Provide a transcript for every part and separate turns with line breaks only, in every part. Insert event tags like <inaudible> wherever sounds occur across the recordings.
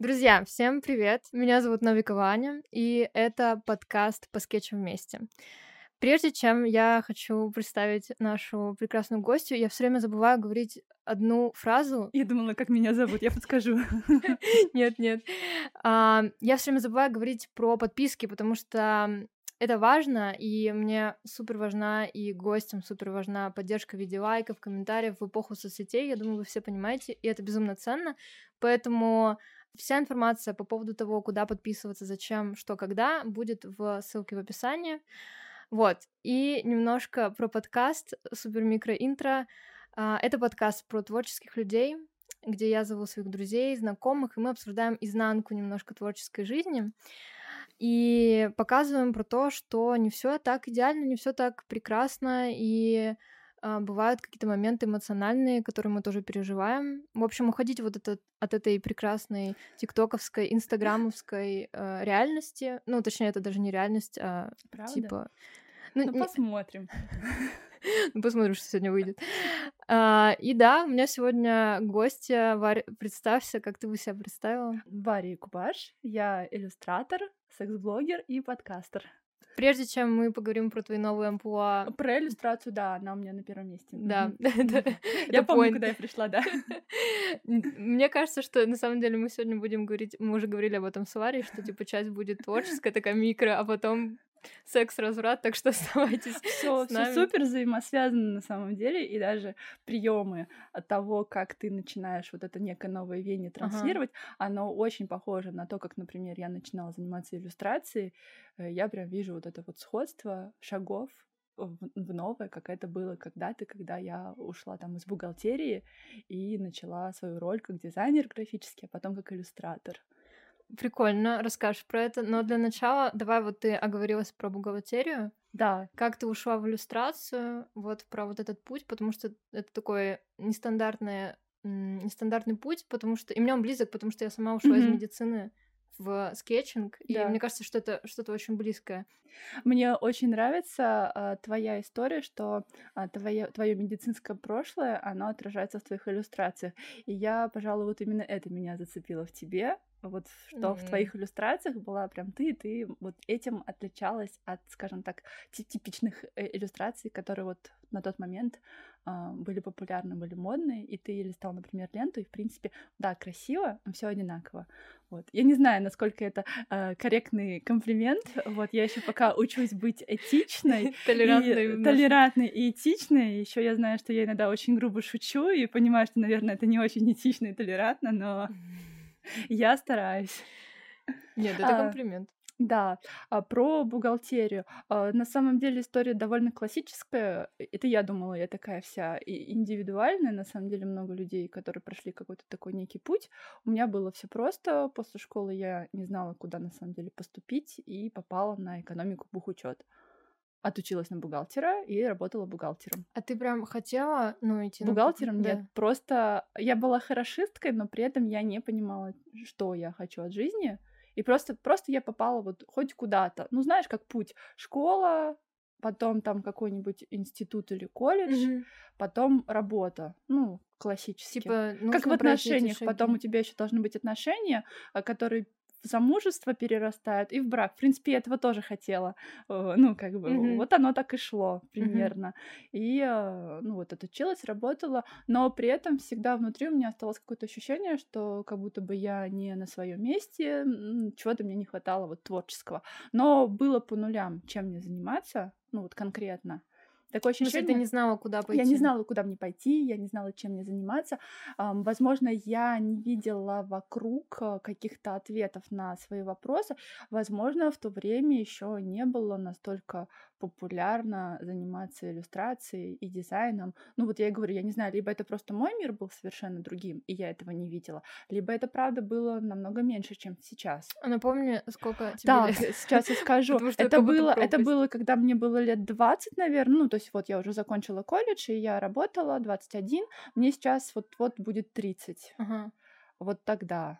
Друзья, всем привет! Меня зовут Новикова Аня, и это подкаст «По скетчам вместе». Прежде чем я хочу представить нашу прекрасную гостью, я все время забываю говорить одну фразу.
Я думала, как меня зовут, я подскажу. <laughs>
Нет, нет. А, я все время забываю говорить про подписки, потому что это важно, и мне супер важна, и гостям супер важна поддержка в виде лайков, комментариев в эпоху соцсетей. Я думаю, вы все понимаете, и это безумно ценно. Поэтому вся информация по поводу того, куда подписываться, зачем, что, когда, будет в ссылке в описании. Вот. И немножко про подкаст Супер Микро Интро. А, это подкаст про творческих людей, где я зову своих друзей, знакомых, и мы обсуждаем изнанку немножко творческой жизни. И показываем про то, что не все так идеально, не все так прекрасно, и бывают какие-то моменты эмоциональные, которые мы тоже переживаем. В общем, уходить вот это, от этой прекрасной тиктоковской, инстаграмовской э, реальности. Ну, точнее, это даже не реальность, а
Правда?
типа...
Ну, ну не... посмотрим. <laughs>
Ну, посмотрим, что сегодня выйдет. А, и да, у меня сегодня гостья. Варя, представься, как ты бы себя представила?
Варя Кубаш. Я иллюстратор, секс-блогер и подкастер.
Прежде чем мы поговорим про твои новые амплуа...
Про иллюстрацию, да, она у меня на первом месте.
Да. <laughs>
Я помню, когда я пришла, да. <laughs>
Мне кажется, что на самом деле мы сегодня будем говорить... Мы уже говорили об этом с Варей, что типа часть будет творческая, такая микро, а потом секс-разврат, так что <laughs> оставайтесь.
Все, все супер взаимосвязано на самом деле, и даже приемы от того, как ты начинаешь вот это некое новое веяние транслировать, ага. оно очень похоже на то, как, например, я начинала заниматься иллюстрацией. Э, я прям вижу вот это вот сходство шагов в новое, как это было когда-то, когда я ушла там из бухгалтерии и начала свою роль как дизайнер графический, а потом как иллюстратор.
Прикольно, расскажешь про это. Но для начала давай вот ты оговорилась про бухгалтерию.
Да.
Как ты ушла в иллюстрацию, вот про вот этот путь, потому что это такой нестандартный, нестандартный путь, потому что... И мне он близок, потому что я сама ушла mm-hmm. из медицины в скетчинг, да. и мне кажется, что это что-то очень близкое.
Мне очень нравится а, твоя история, что а, твое, твое медицинское прошлое, оно отражается в твоих иллюстрациях. И я, пожалуй, вот именно это меня зацепило в тебе, вот что mm-hmm. в твоих иллюстрациях была прям ты, ты вот этим отличалась от, скажем так, типичных э, иллюстраций, которые вот на тот момент э, были популярны, были модные, и ты листал, например, ленту, и в принципе, да, красиво, но все одинаково. Вот. Я не знаю, насколько это э, корректный комплимент. Вот я еще пока учусь быть этичной, <laughs>
толерантной,
и, толерантной и этичной. Еще я знаю, что я иногда очень грубо шучу и понимаю, что, наверное, это не очень этично и толерантно, но <laughs> я стараюсь.
Нет, это а, комплимент.
Да, а, про бухгалтерию. А, на самом деле история довольно классическая. Это я думала, я такая вся индивидуальная. На самом деле много людей, которые прошли какой-то такой некий путь. У меня было все просто. После школы я не знала, куда на самом деле поступить, и попала на экономику бухучет отучилась на бухгалтера и работала бухгалтером.
А ты прям хотела, ну, идти
бухгалтером?
на...
Нет, да. просто я была хорошисткой, но при этом я не понимала, что я хочу от жизни. И просто, просто я попала вот хоть куда-то. Ну, знаешь, как путь. Школа, потом там какой-нибудь институт или колледж, mm-hmm. потом работа. Ну, классически. Типа, как в отношениях. Потом у тебя еще должны быть отношения, а, которые в замужество перерастают и в брак. В принципе, я этого тоже хотела. Э, ну, как бы, mm-hmm. вот оно так и шло примерно. Mm-hmm. И, э, ну, вот отучилась, работала, но при этом всегда внутри у меня осталось какое-то ощущение, что как будто бы я не на своем месте, чего-то мне не хватало вот творческого. Но было по нулям, чем мне заниматься, ну, вот конкретно.
Такое ощущение... Ну, ты не знала, куда пойти.
Я не знала, куда мне пойти, я не знала, чем мне заниматься. Возможно, я не видела вокруг э, каких-то ответов на свои вопросы. Возможно, в то время еще не было настолько популярно заниматься иллюстрацией и дизайном. Ну вот я и говорю, я не знаю, либо это просто мой мир был совершенно другим, и я этого не видела, либо это правда было намного меньше, чем сейчас.
А напомни, сколько тебе
да,
лет? <laughs>
сейчас я скажу. это было, это было, когда мне было лет 20, наверное, ну то есть вот я уже закончила колледж, и я работала 21, мне сейчас вот-вот будет 30. Ага. Вот тогда.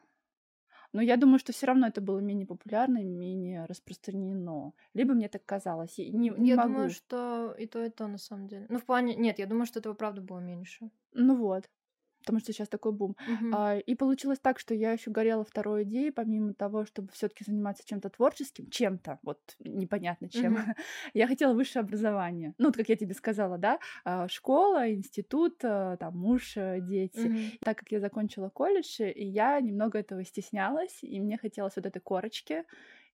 Но я думаю, что все равно это было менее популярно, менее распространено. Либо мне так казалось. Я, не, не
я
могу.
думаю, что и то, и то на самом деле. Ну, в плане. Нет, я думаю, что этого правда было меньше.
Ну вот. Потому что сейчас такой бум.
Мгм.
А, и получилось так, что я еще горела второй идеей, помимо того, чтобы все-таки заниматься чем-то творческим, чем-то, вот непонятно чем.
Мгм. <laughs>
Я хотела высшее образование. Ну, вот как я тебе сказала, да, а, школа, институт, а, там муж, э, дети.
Мгм.
Так как я закончила колледж, и я немного этого стеснялась, и мне хотелось вот этой корочки.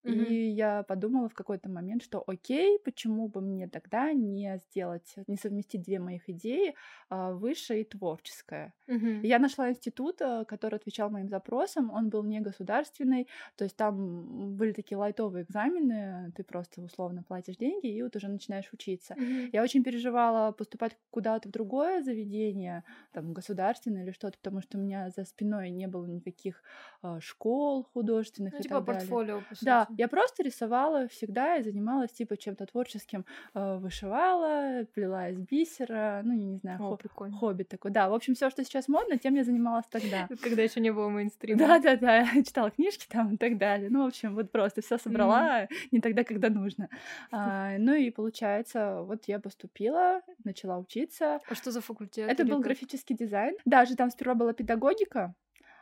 Мгм.
И я подумала в какой-то момент, что окей, почему бы мне тогда не сделать, не совместить две моих идеи, а, высшее и творческое.
Мгм.
И Я нашла институт, э, который отвечал моим запросам. Он был не государственный, то есть там были такие лайтовые экзамены, ты просто условно платишь деньги и вот уже начинаешь учиться.
Мгм.
Я очень переживала поступать куда-то в другое заведение, там, государственное или что-то, потому что у меня за спиной не было никаких а, школ художественных
Ну,
и
типа
так далее.
портфолио, по
Да,
сути.
Я просто рисовала всегда и занималась типа чем-то творческим, э, вышивала, плела из бисера, ну, я не знаю,
О,
хо-
прикольно.
хобби такой. Да, в общем, все, что сейчас модно, тем я занималась тогда. <laughs>
Когда еще не было мейнстрима.
Да-да-да, читала книжки там и так далее. Ну, в общем, вот просто все собрала не тогда, когда нужно. А, ну и получается, вот я поступила, начала учиться.
А что за факультет?
Это был графический дизайн. Даже там сперва была педагогика,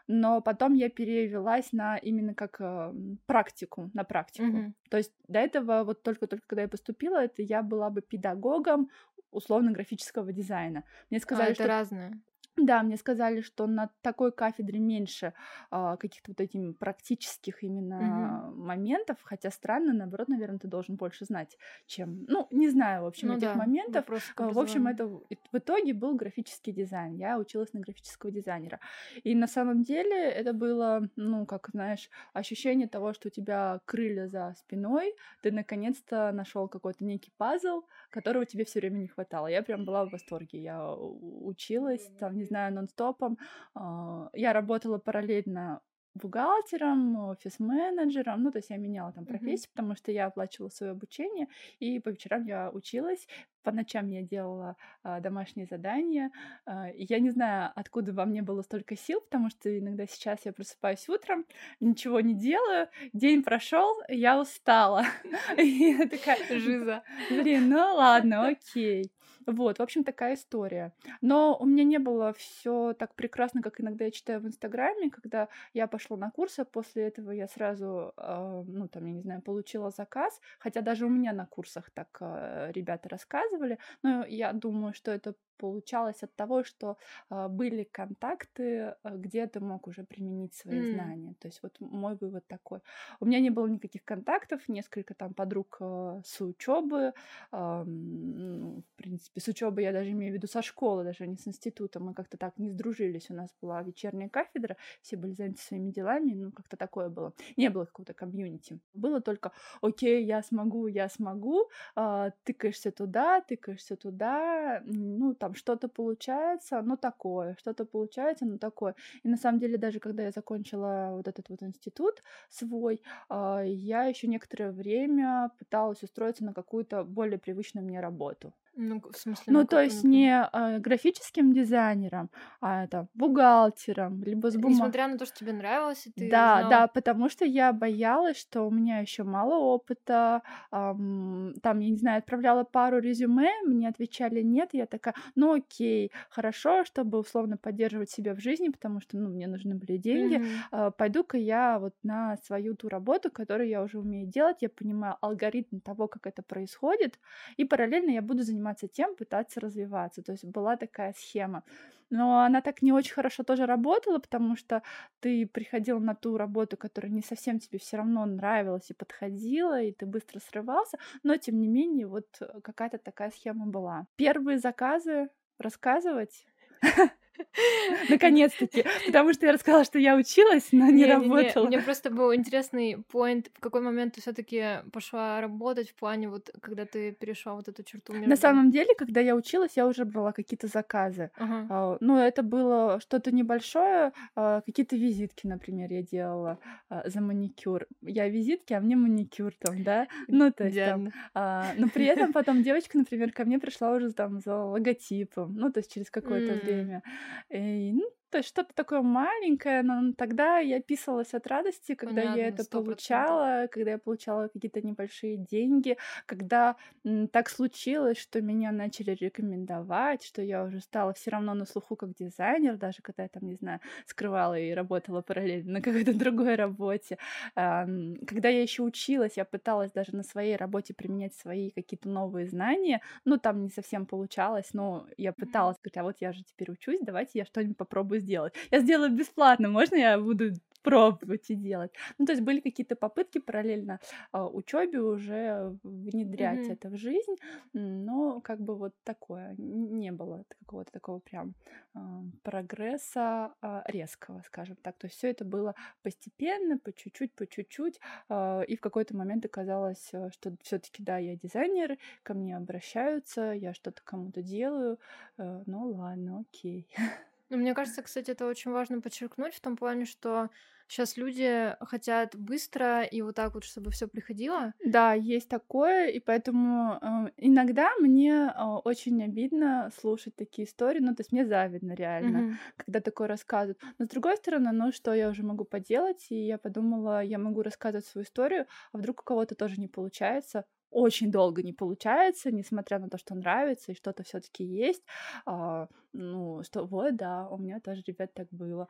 но потом я перевелась на именно как э, практику, на практику.
Мгм.
То есть до этого, вот только-только когда я поступила, это я была бы педагогом условно-графического дизайна. Мне
А,
сказали,
это
что
разное.
Да, мне сказали, что на такой кафедре меньше а, каких-то вот этих практических именно моментов, хотя странно, наоборот, наверное, ты должен больше знать, чем, ну, не знаю, в общем,
Ну
этих
да,
моментов. А, В общем, это в итоге был графический дизайн. Я училась на графического дизайнера. И на самом деле это было, ну, как знаешь, ощущение того, что у тебя крылья за спиной, ты наконец-то нашел какой-то некий пазл, которого тебе все время не хватало. Я прям была в восторге. Я у- училась, там, не знаю, нон-стопом. А, Я работала параллельно бухгалтером, офис-менеджером, ну, то есть я меняла там профессию, потому что я оплачивала свое обучение, и по вечерам я училась, по ночам я делала а, домашние задания, а, и я не знаю, откуда во мне было столько сил, потому что иногда сейчас я просыпаюсь утром, ничего не делаю, день прошел, я устала. <laughs> И я такая,
Жиза.
Блин, ну ладно, <laughs> окей. Вот, в общем, такая история. Но у меня не было все так прекрасно, как иногда я читаю в Инстаграме, когда я пошла на курсы, а после этого я сразу, э, ну, там, я не знаю, получила заказ, хотя даже у меня на курсах так э, ребята рассказывали, но я думаю, что это получалось от того, что э, были контакты, э, где ты мог уже применить свои
М.
знания. То есть вот мой вывод такой. У меня не было никаких контактов, несколько там подруг э, с учебы, ну, в принципе, с учебы я даже имею в виду со школы, даже не с института. Мы как-то так не сдружились. У нас была вечерняя кафедра, все были заняты своими делами, ну, как-то такое было. Не было какого-то комьюнити. Было только, окей, я смогу, я смогу, а, тыкаешься туда, тыкаешься туда, ну, там что-то получается, но такое, что-то получается, но такое. И на самом деле, даже когда я закончила вот этот вот институт свой, а, я еще некоторое время пыталась устроиться на какую-то более привычную мне работу.
Ну, в смысле,
Ну, то есть не а, графическим дизайнером, а это бухгалтером, либо с бумагой.
Несмотря на то, что тебе нравилось, и ты
Да,
знала-
да, потому что я боялась, что у меня еще мало опыта. ам, там, я не знаю, отправляла пару резюме, мне отвечали нет, я такая, ну окей, хорошо, чтобы условно поддерживать себя в жизни, потому что, ну, мне нужны были деньги.
Мгм.
а, Пойду-ка я вот на свою ту работу, которую я уже умею делать, я понимаю алгоритм того, как это происходит, и параллельно я буду заниматься тем, пытаться развиваться. То есть была такая схема. Но она так не очень хорошо тоже работала, потому что ты приходил на ту работу, которая не совсем тебе все равно нравилась и подходила, и ты быстро срывался, но тем не менее вот э, какая-то такая схема была. Первые заказы рассказывать. <laughs> <laughs> Наконец-таки, потому что я рассказала, что я училась, но не работала.
Мне просто был интересный поинт, в какой момент ты все-таки пошла работать в плане вот, когда ты перешла вот эту черту между...
На самом деле, когда я училась, я уже брала какие-то заказы.
Ага.
А, Ну, это было что-то небольшое, а, какие-то визитки, например, я делала а, за маникюр. Я визитки, а мне маникюр там, да? Ну, то есть там...
Идеально.
а, Но при этом потом девочка, например, ко мне пришла уже там за логотипом, ну, то есть через какое-то время. И, ну, то есть что-то такое маленькое, но тогда я писалась от радости, когда
Понятно,
я это
100%.
получала, когда я получала какие-то небольшие деньги, когда м, так случилось, что меня начали рекомендовать, что я уже стала все равно на слуху как дизайнер, даже когда я там, не знаю, скрывала и работала параллельно на какой-то <laughs> другой работе. Ам, Когда я еще училась, я пыталась даже на своей работе применять свои какие-то новые знания, ну, там не совсем получалось, но я пыталась говорить, а вот я же теперь учусь, давайте я что-нибудь попробую сделать. Я сделаю бесплатно, можно я буду пробовать и делать? Ну, то есть были какие-то попытки параллельно а, учебе уже внедрять
Мгм.
это в жизнь, но как бы вот такое, не было какого-то такого прям а, прогресса а, резкого, скажем так. То есть все это было постепенно, по чуть-чуть, по чуть-чуть, а, и в какой-то момент оказалось, э, что все-таки да, я дизайнер, ко мне обращаются, я что-то кому-то делаю, э, ну ладно, окей. <laughs>
Ну, мне кажется, кстати, это очень важно подчеркнуть в том плане, что сейчас люди хотят быстро и вот так вот, чтобы все приходило.
Да, есть такое, и поэтому э, иногда мне э, очень обидно слушать такие истории, ну, то есть мне завидно реально,
Мгм.
когда такое рассказывают. Но с другой стороны, ну, что я уже могу поделать, и я подумала, я могу рассказывать свою историю, а вдруг у кого-то тоже не получается, очень долго не получается, несмотря на то, что нравится, и что-то все таки есть, а, ну, что вот, да, у меня тоже, ребят, так было.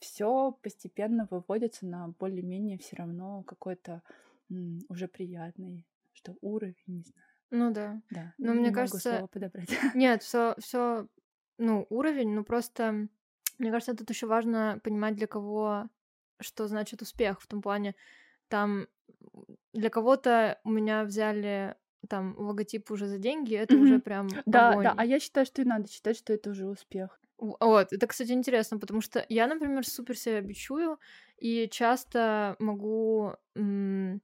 Все постепенно выводится на более-менее все равно какой-то м, уже приятный, что уровень, не знаю,
Ну да.
да,
Но
не
мне
могу
кажется,
слово подобрать. <laughs>
нет, все, все, ну, уровень, ну просто, мне кажется, тут еще важно понимать, для кого что значит успех в том плане, там для кого-то у меня взяли там логотип уже за деньги, это уже
Мгм.
прям
Да,
огонь.
да, а я считаю, что и надо считать, что это уже успех.
Вот, это, кстати, интересно, потому что я, например, супер себя бичую и часто могу... м,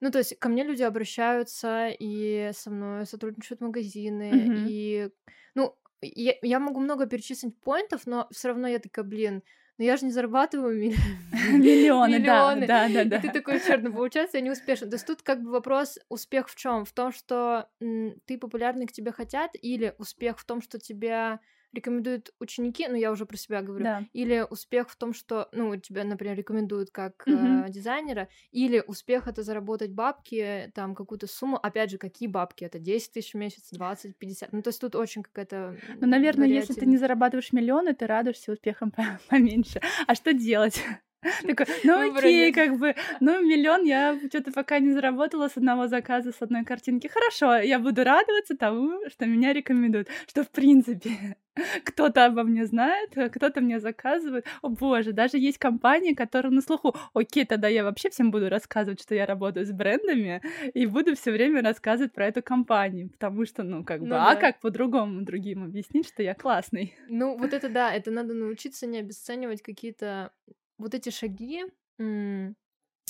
Ну, то есть ко мне люди обращаются, и со мной сотрудничают магазины,
Мгм.
и... Ну, я, я могу много перечислить поинтов, но все равно я такая, блин, ну я же не зарабатываю милли- <laughs>
Миллионы, да,
миллионы.
да, да,
И
да.
ты такой, черт, ну получается, я не успешна. То есть тут как бы вопрос, успех в чем? В том, что ты популярный, к тебе хотят, или успех в том, что тебя рекомендуют ученики, ну я уже про себя говорю,
Да.
или успех в том, что, ну, тебя, например, рекомендуют как
Мгм.
э, дизайнера, или успех это заработать бабки, там, какую-то сумму, опять же, какие бабки, это 10 тысяч в месяц, 20, 50, ну, то есть тут очень какая-то
Ну, наверное, если ты не зарабатываешь миллионы, ты радуешься успехам по- <laughs> поменьше. А что делать? <laughs> Такой, <laughs> ну
Выбора
окей, как бы, ну миллион я что-то пока не заработала с одного заказа, с одной картинки. Хорошо, я буду радоваться тому, что меня рекомендуют, что в принципе <laughs> кто-то обо мне знает, кто-то мне заказывает. О боже, даже есть компании, которые на слуху. Окей, тогда я вообще всем буду рассказывать, что я работаю с брендами, и буду все время рассказывать про эту компанию, потому что, ну, как бы,
Ну
а
да.
как по-другому другим объяснить, что я классный?
Ну, вот это да, это надо научиться не обесценивать какие-то вот эти шаги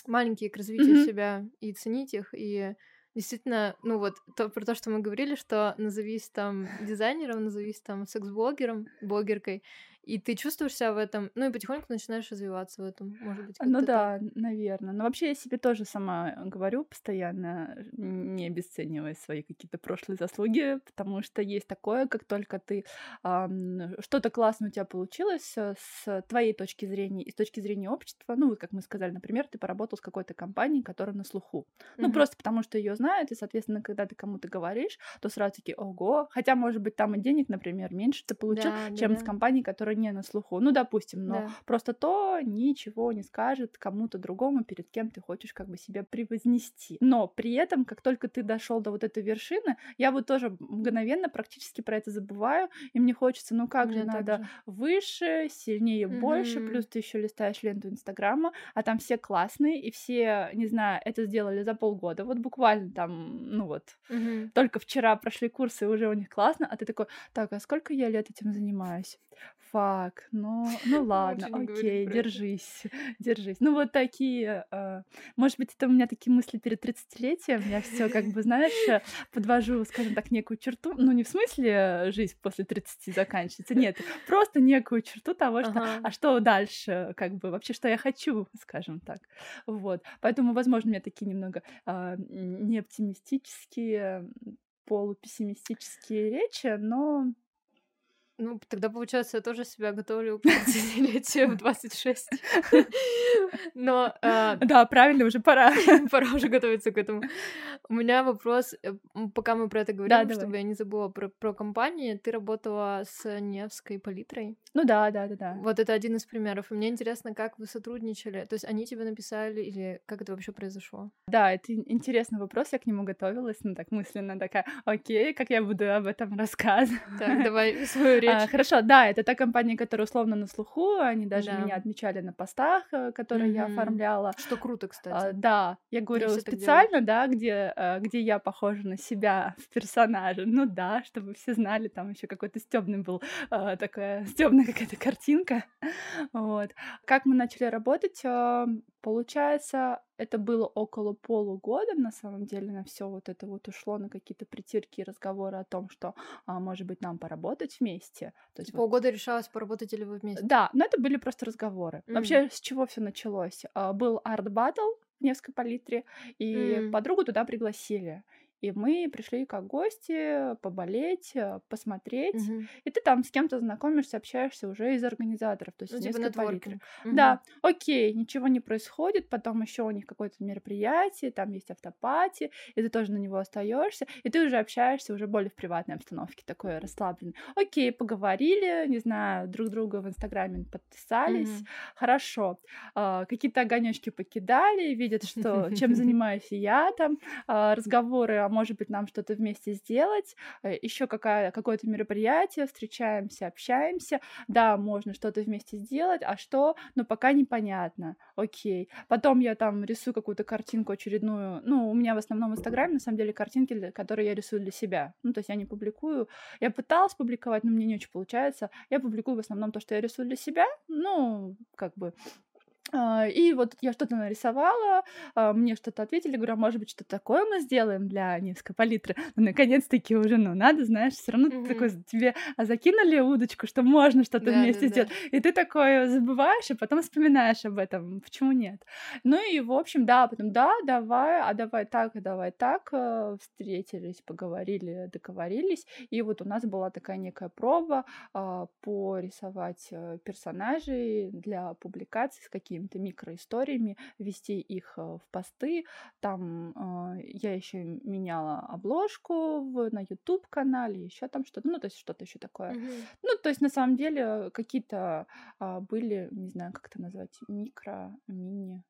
маленькие к развитию
Мгм.
себя и ценить их. И действительно, ну вот то, про то, что мы говорили, что назовись там дизайнером, назовись там секс-блогером, блогеркой, и ты чувствуешь себя в этом, ну и потихоньку начинаешь развиваться в этом, может быть,
Ну
как-то так.
да, наверное. Но вообще я себе тоже сама говорю постоянно, не обесценивая свои какие-то прошлые заслуги, потому что есть такое, как только ты ам, что-то классно у тебя получилось э, с твоей точки зрения и с точки зрения общества, ну, вот как мы сказали, например, ты поработал с какой-то компанией, которая на слуху. Ну,
Мгм.
просто потому что ее знают, и, соответственно, когда ты кому-то говоришь, то сразу такие, ого, хотя, может быть, там и денег, например, меньше ты получил,
Да, да,
чем с
да.
компанией, которая не на слуху. Ну, допустим, но
Да.
просто то ничего не скажет кому-то другому, перед кем ты хочешь как бы себя превознести. Но при этом, как только ты дошел до вот этой вершины, я вот тоже мгновенно практически про это забываю, и мне хочется, ну как
У
же надо
же.
выше, сильнее, больше,
Мгм.
плюс ты еще листаешь ленту Инстаграма, а там все классные, и все, не знаю, это сделали за полгода, вот буквально там, ну вот,
Мгм.
только вчера прошли курсы, и уже у них классно, а ты такой, так, а сколько я лет этим занимаюсь? Фак, ну, ну <laughs> ладно, окей, держись, <laughs> держись. Ну вот такие, э, может быть, это у меня такие мысли перед 30-летием, я все как бы, знаешь, э, подвожу, скажем так, некую черту, ну не в смысле э, жизнь после 30 заканчивается, нет, просто некую черту того, что,
Ага.
а что дальше, как бы, вообще, что я хочу, скажем так. Вот, поэтому, возможно, у меня такие немного а, неоптимистические, полупессимистические речи, но
Ну, тогда, получается, я тоже себя готовлю к 30-летию в 26. Но... а,
Да, правильно, уже пора. <laughs>
Пора уже готовиться к этому. У меня вопрос, э, пока мы про это говорим,
Да, давай.
чтобы я не забыла про, про компании. Ты работала с Невской палитрой.
Ну да, да, да, да.
Вот это один из примеров. И мне интересно, как вы сотрудничали. То есть они тебе написали или как это вообще произошло?
Да, это ин- интересный вопрос, я к нему готовилась, ну так мысленно такая, окей, как я буду об этом рассказывать.
Так, давай <laughs> свою речь.
А, хорошо, да, это та компания, которая условно на слуху, они даже
Да.
меня отмечали на постах, э, которые я
Мгм.
оформляла.
Что круто,
А,
кстати.
да, я говорю
так
специально, да, где, э, где я похожа на себя в персонаже. Ну да, чтобы все знали, там еще какой-то стебный был, э, такая стебная какая-то картинка. Вот. Как мы начали работать, получается, это было около полугода, на самом деле, на все вот это вот ушло на какие-то притирки и разговоры о том, что, а, может быть, нам поработать вместе. То есть вот
Полгода решалась, поработать ли вы вместе.
да, но это были просто разговоры.
Мгм.
Вообще, с чего все началось? А, Был арт-баттл в Невской палитре, и
М.
подругу туда пригласили. И мы пришли как гости поболеть, э, посмотреть.
Мгм.
И ты там с кем-то знакомишься, общаешься уже из организаторов, то есть
Ну, типа нетворкинг. Мгм.
Да, окей, ничего не происходит, потом еще у них какое-то мероприятие, там есть автопати, и ты тоже на него остаешься, и ты уже общаешься уже более в приватной обстановке, такой расслабленный. Окей, поговорили, не знаю, друг друга в Инстаграме подписались,
Мгм.
хорошо, а, какие-то огонечки покидали, видят, что чем <laughs> занимаюсь я там, а, разговоры, а может быть нам что-то вместе сделать, еще какая, какое-то мероприятие, встречаемся, общаемся, да, можно что-то вместе сделать, а что, ну, пока непонятно, окей. Потом я там рисую какую-то картинку очередную, ну, у меня в основном в Инстаграме, на самом деле, картинки, которые я рисую для себя, ну, то есть я не публикую, я пыталась публиковать, но мне не очень получается, я публикую в основном то, что я рисую для себя, ну, как бы, И вот я что-то нарисовала, а, мне что-то ответили, говорю, а может быть, что-то такое мы сделаем для Невской палитры? Ну, наконец-таки уже, ну, надо, знаешь, все равно ты
Мгм.
такой, тебе а, закинули удочку, что можно что-то
Да,
вместе
да,
сделать.
да.
И ты такое забываешь, и потом вспоминаешь об этом. Почему нет? Ну и, в общем, да, потом, да, давай, а давай так, а давай так. э, Встретились, поговорили, договорились. И вот у нас была такая некая проба а, порисовать э, персонажей для публикаций с какими-то микроисториями, ввести их э, в посты. Там э, я еще меняла обложку в, на YouTube канале, еще там что-то, ну, то есть что-то еще такое.
Мгм.
Ну, то есть, на самом деле, какие-то а, были, не знаю, как это назвать, микро, мини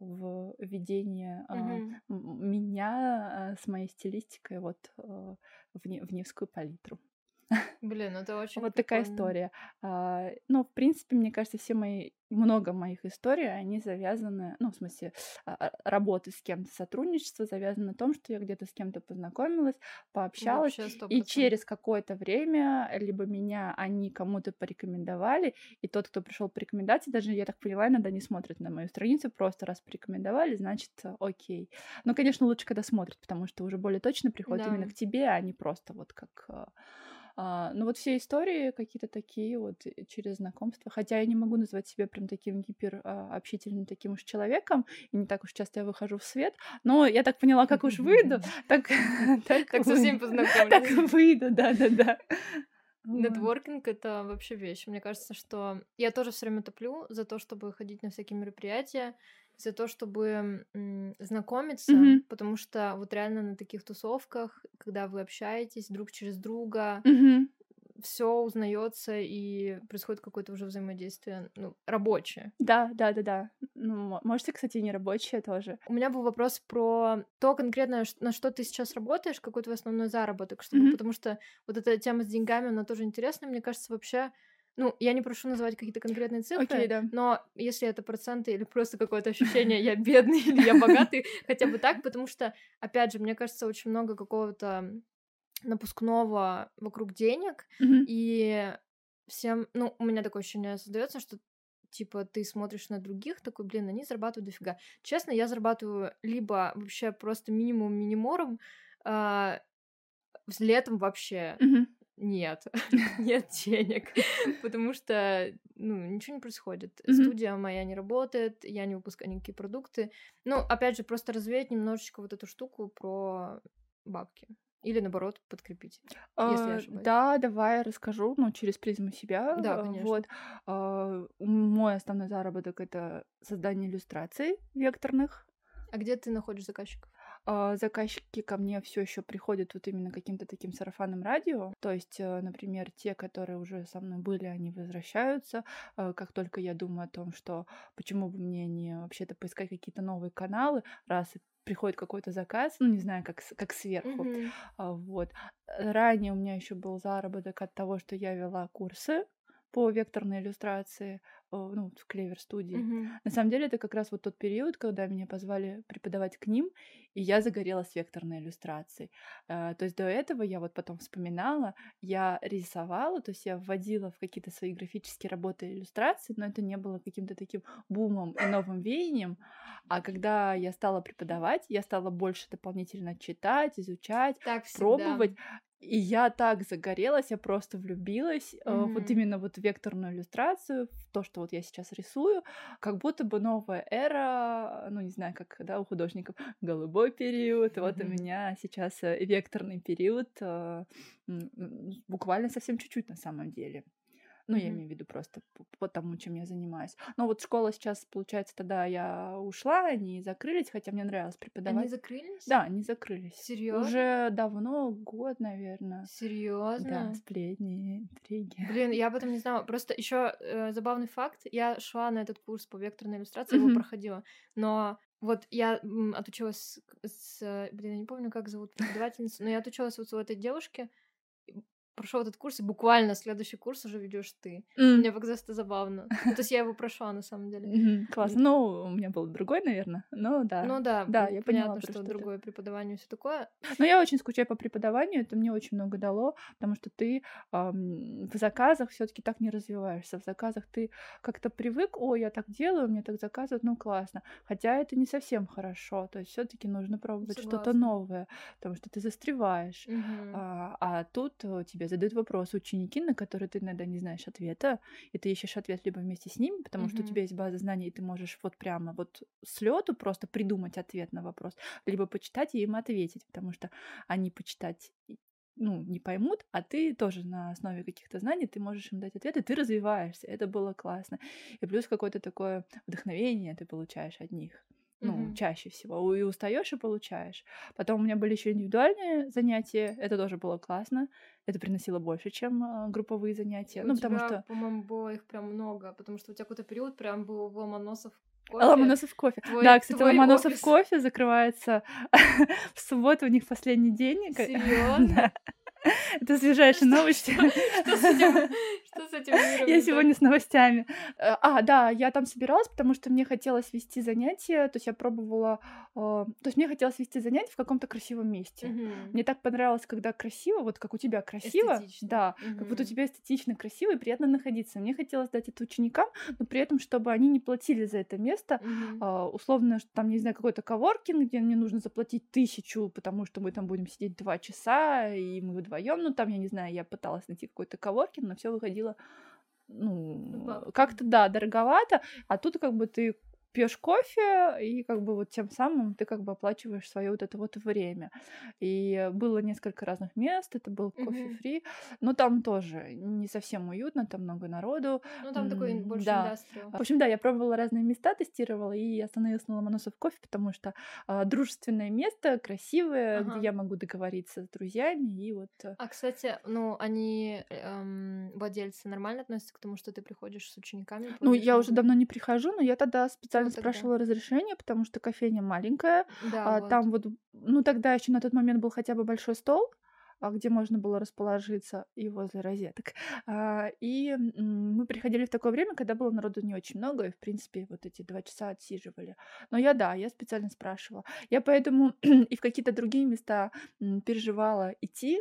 в введение а,
Мгм.
м- меня а, с моей стилистикой вот а, в, Не- в Невскую палитру.
Блин, ну это очень
Вот такая история. А, ну, в принципе, мне кажется, все мои, много моих историй, они завязаны, ну, в смысле, а, а, работы с кем-то, сотрудничество завязано на том, что я где-то с кем-то познакомилась, пообщалась, и через какое-то время либо меня они кому-то порекомендовали, и тот, кто пришел по рекомендации, даже, я так поняла, иногда не смотрит на мою страницу, просто раз порекомендовали, значит, э, окей. Но, конечно, лучше, когда смотрят, потому что уже более точно приходит именно
Да.
к тебе, а не просто вот как... а, ну вот все истории какие-то такие вот э, через знакомство. Хотя я не могу назвать себя прям таким гипер а, таким уж человеком, и не так уж часто я выхожу в свет. Но я так поняла, как уж выйду, <laughs> <laughs> так так
со всеми познакомлюсь.
Так выйду, да-да-да.
Нетворкинг — это вообще вещь. Мне кажется, что я тоже все время топлю за то, чтобы ходить на всякие мероприятия, за то, чтобы знакомиться,
Мгм.
потому что вот реально на таких тусовках, когда вы общаетесь друг через друга,
Мгм.
все узнается и происходит какое-то уже взаимодействие, ну, рабочее.
Да, да, да, да. Ну, мо- можете, кстати, не рабочие тоже.
У меня был вопрос про то конкретно, на что ты сейчас работаешь, какой твой основной заработок, чтобы,
Мгм.
потому что вот эта тема с деньгами, она тоже интересная, мне кажется, вообще. Ну, я не прошу называть какие-то конкретные цифры,
Окей, да.
но если это проценты или просто какое-то ощущение, я бедный или я богатый, хотя бы так, потому что, опять же, мне кажется, очень много какого-то напускного вокруг денег, и всем, ну, у меня такое ощущение создается, что типа ты смотришь на других, такой, блин, они зарабатывают дофига. Честно, я зарабатываю либо вообще просто минимум миниморум, а, летом вообще. Нет, <laughs> <laughs> нет денег, <laughs> потому что, ну, ничего не происходит.
Мгм.
Студия моя не работает, я не выпускаю никакие продукты. Ну, опять же, просто развеять немножечко вот эту штуку про бабки. Или наоборот подкрепить, если я
А,
ошибаюсь.
да, давай я расскажу, ну, через призму себя.
Да,
А,
конечно.
Вот. А, Мой основной заработок это создание иллюстраций векторных.
А где ты находишь заказчиков?
А, Заказчики ко мне все еще приходят вот именно каким-то таким сарафанным радио. То есть, э, например, те, которые уже со мной были, они возвращаются. Э, Как только я думаю о том, что почему бы мне не вообще-то поискать какие-то новые каналы, раз приходит какой-то заказ, ну не знаю, как, как сверху. А, Вот. Ранее у меня еще был заработок от того, что я вела курсы по векторной иллюстрации, э, ну, в Клевер студии.
Мгм.
На самом деле это как раз вот тот период, когда меня позвали преподавать к ним, и я загорелась векторной иллюстрацией. Э, То есть до этого я вот потом вспоминала, я рисовала, то есть я вводила в какие-то свои графические работы иллюстрации, но это не было каким-то таким бумом и новым веянием. А когда я стала преподавать, я стала больше дополнительно читать, изучать,
Так всегда.
пробовать. И я так загорелась, я просто влюбилась э, вот именно вот в векторную иллюстрацию, в то, что вот я сейчас рисую, как будто бы новая эра, ну не знаю, как да, у художников, голубой период, вот у меня сейчас э, векторный период, э, буквально совсем чуть-чуть на самом деле. Ну, я имею в виду просто по, тому, чем я занимаюсь. Но вот школа сейчас, получается, тогда я ушла, они закрылись, хотя мне нравилось
Они
преподавать.
закрылись?
Да, они закрылись.
Серьезно?
Уже давно, год, наверное.
Серьезно?
Да, сплетни, интриги.
Блин, я об этом не знала. Просто еще забавный факт. Я шла на этот курс по векторной иллюстрации, его проходила. Но вот я отучилась с, с- Блин, я не помню, как зовут преподавательницу, но я отучилась вот у этой девушки. Прошел этот курс, и буквально следующий курс уже ведешь ты.
М,
Мне показалось это забавно. Ну, то есть я его прошла на самом деле.
мгм, Классно. Ну, у меня был другой, наверное. Но да.
Ну да,
Да, я поняла,
понятно,
про
что другое преподавание все такое.
Но я очень скучаю по преподаванию, это мне очень много дало, потому что ты в заказах все-таки так не развиваешься. В заказах ты как-то привык, о, я так делаю, мне так заказывают, ну классно. Хотя это не совсем хорошо, то есть все-таки нужно пробовать что-то новое, потому что ты застреваешь. А, а тут э, тебе задают вопросы ученики, на которые ты иногда не знаешь ответа, и ты ищешь ответ либо вместе с ними, потому что у тебя есть база знаний, и ты можешь вот прямо вот с лету просто придумать ответ на вопрос, либо почитать и им ответить, потому что они почитать ну, не поймут, а ты тоже на основе каких-то знаний, ты можешь им дать ответ, и ты развиваешься. Это было классно. И плюс какое-то такое вдохновение ты получаешь от них. Ну,
Мгм.
чаще всего. И устаешь и получаешь. Потом у меня были еще индивидуальные занятия. Это тоже было классно. Это приносило больше, чем а, групповые занятия.
У
ну, потому
тебя,
что
по-моему, было их прям много, потому что у тебя какой-то период прям был Ломоносов кофе.
Ломоносов кофе.
Твой-
да, кстати,
твой
Ломоносов
офис.
кофе закрывается <laughs> в субботу, у них последний день.
Серьезно? <laughs>
Да. <laughs> Это свежайшие новости. <laughs>
Что с этим, что с этим миром?
Я сегодня с новостями. Э, А, да, я там собиралась, потому что мне хотелось вести занятия, то есть я пробовала, э, то есть мне хотелось вести занятия в каком-то красивом месте. Мне так понравилось, когда красиво, вот как у тебя красиво, да, как вот у тебя эстетично, красиво и приятно находиться. Мне хотелось дать это ученикам, но при этом, чтобы они не платили за это место, а, условно, там, не знаю, какой-то коворкинг, где мне нужно заплатить тысячу, потому что мы там будем сидеть два часа, и мы вдвоем, ну там, я не знаю, я пыталась найти какой-то коворкинг, но все выходило, ну, как-то, да, дороговато, а тут как бы ты пьешь кофе, и как бы вот тем самым ты как бы оплачиваешь свое вот это вот время. И было несколько разных мест, это был кофе-фри, но там тоже не совсем уютно, там много народу,
Ну, там такой больше
да.
индастриал.
в общем, да, я пробовала разные места, тестировала и остановилась на Ломоносов кофе, потому что а, дружественное место, красивое,
Ага.
где я могу договориться с друзьями, и вот... э,
А, кстати, ну, они, эм, владельцы, нормально относятся к тому, что ты приходишь с учениками?
Ну, я уже давно не прихожу, но я тогда специально
Ну, тогда.
спрашивала разрешение, потому что кофейня маленькая,
Да,
а,
вот.
там вот, ну, тогда еще на тот момент был хотя бы большой стол, а, где можно было расположиться и возле розеток. А, И мы приходили в такое время, когда было народу не очень много, и, в принципе, вот эти два часа отсиживали. Но я, да, я специально спрашивала. Я поэтому <clears throat> и в какие-то другие места переживала идти,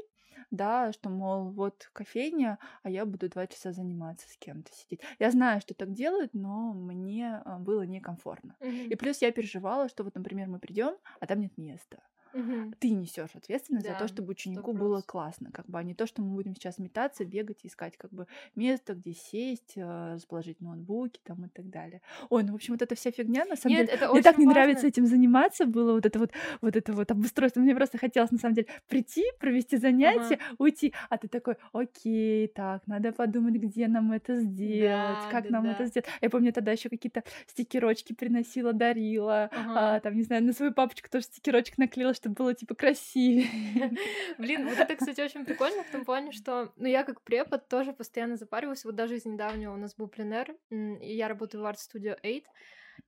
да, что, мол, вот кофейня, а я буду два часа заниматься с кем-то сидеть. Я знаю, что так делают, но мне а, было некомфортно.
Мгм.
И плюс я переживала, что вот, например, мы придем, а там нет места.
Мгм.
ты несешь ответственность за
Да,
то, чтобы ученику
сто
было
прос.
классно, как бы, а не то, что мы будем сейчас метаться, бегать, искать как бы место, где сесть, э, расположить ноутбуки там и так далее. Ой, ну в общем вот эта вся фигня на самом
Нет,
деле.
это
Мне так не нравится
важно.
этим заниматься было вот это вот вот это вот обустройство. Мне просто хотелось на самом деле прийти, провести занятие,
Ага.
уйти, а ты такой, окей, так, надо подумать, где нам это сделать,
Да,
как
да,
нам это
да.
сделать. Я помню, тогда еще какие-то стикерочки приносила, дарила,
Ага.
а, там, не знаю, на свою папочку тоже стикерочек наклеила, чтобы было типа красивее. <laughs>
Блин, вот это, кстати, очень прикольно в том плане, что, ну, я как препод тоже постоянно запариваюсь. Вот даже из недавнего у нас был пленер, и я работаю в Art Studio 8,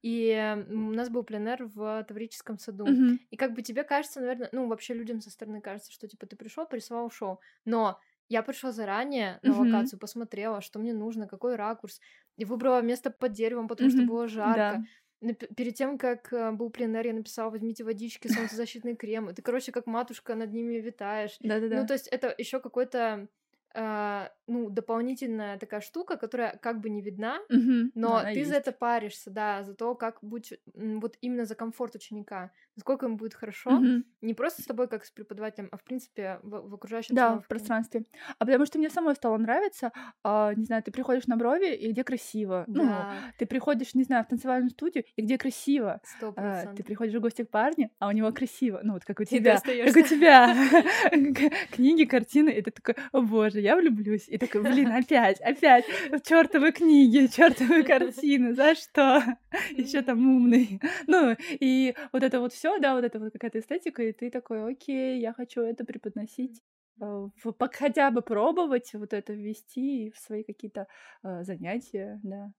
и у нас был пленер в Таврическом саду.
Мгм.
И как бы тебе кажется, наверное, ну, вообще людям со стороны кажется, что, типа, ты пришел, порисовал, ушел. Но я пришла заранее на
Мгм.
локацию, посмотрела, что мне нужно, какой ракурс, и выбрала место под деревом, потому что
Мгм.
было
Да.
жарко. Нап- Перед тем, как э, был пленер, я написала, возьмите водички, солнцезащитный крем. И ты, короче, как матушка над ними витаешь. Ну,
Да-да-да.
то есть это еще какой-то, а, ну, дополнительная такая штука, которая как бы не видна,
Мгм. Но
ты за
есть.
это паришься, да, за то, как будь вот именно за комфорт ученика, насколько ему будет хорошо,
Мгм.
не просто с тобой как с преподавателем, а в принципе в, в окружающей
Да, в пространстве. А потому что мне самой стало нравиться, а, не знаю, ты приходишь на брови, и где красиво. Ну,
Да,
ты приходишь, не знаю, в танцевальную студию, и где красиво.
сто
А, ты приходишь в гости к парню, а у него красиво. Ну, вот как у тебя. Как у тебя. <laughs> Книги, картины, и ты такой, о боже, я влюблюсь. И такой, блин, <laughs> опять, опять, чертовы книги, чертовы <laughs> картины, за что? Еще там умный. Ну, и вот это вот все, да, вот это вот какая-то эстетика, и ты такой, окей, я хочу это преподносить пок- хотя бы пробовать вот это ввести в свои какие-то э, занятия, да.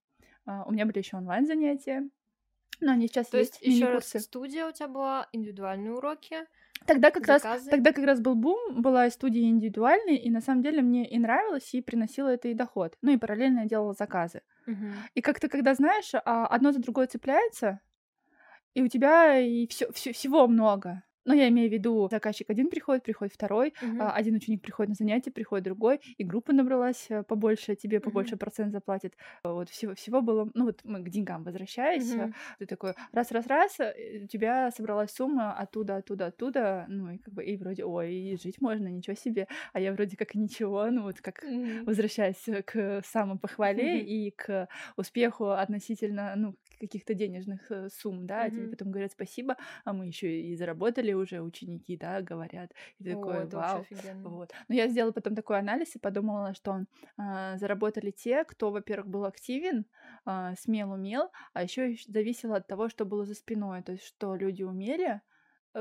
А, у меня были еще онлайн занятия, но они сейчас
То есть
есть
еще раз студия у тебя была, индивидуальные уроки,
Тогда как раз. Тогда как раз был бум, была и студия индивидуальная, и на самом деле мне и нравилось, и приносило это и доход. Ну и параллельно я делала заказы.
Мгм.
И как-то, когда знаешь, а, одно за другое цепляется, и у тебя и всё, всё- всего много. Ну, я имею в виду, заказчик один приходит, приходит второй,
Мгм.
а, один ученик приходит на занятие, приходит другой, и группа набралась э, побольше, тебе побольше
Мгм.
процент заплатит. Вот всего, всего было, ну вот мы к деньгам возвращаясь, э,
Мгм.
ты такой раз-раз-раз, у тебя собралась сумма оттуда, оттуда, оттуда, ну и как бы, и вроде, ой, и жить можно, ничего себе, а я вроде как ничего, ну вот как
Мгм.
возвращаясь э, к самопохвале
Мгм.
и к успеху относительно, ну, каких-то денежных э, сумм, да, а тебе потом говорят спасибо, а мы еще и заработали уже, ученики, да, говорят, и ты
О,
такой, вау, вот. Но я сделала потом такой анализ и подумала, что а, заработали те, кто, во-первых, был активен, а, смел, умел, а еще зависело от того, что было за спиной, то есть что люди умели э,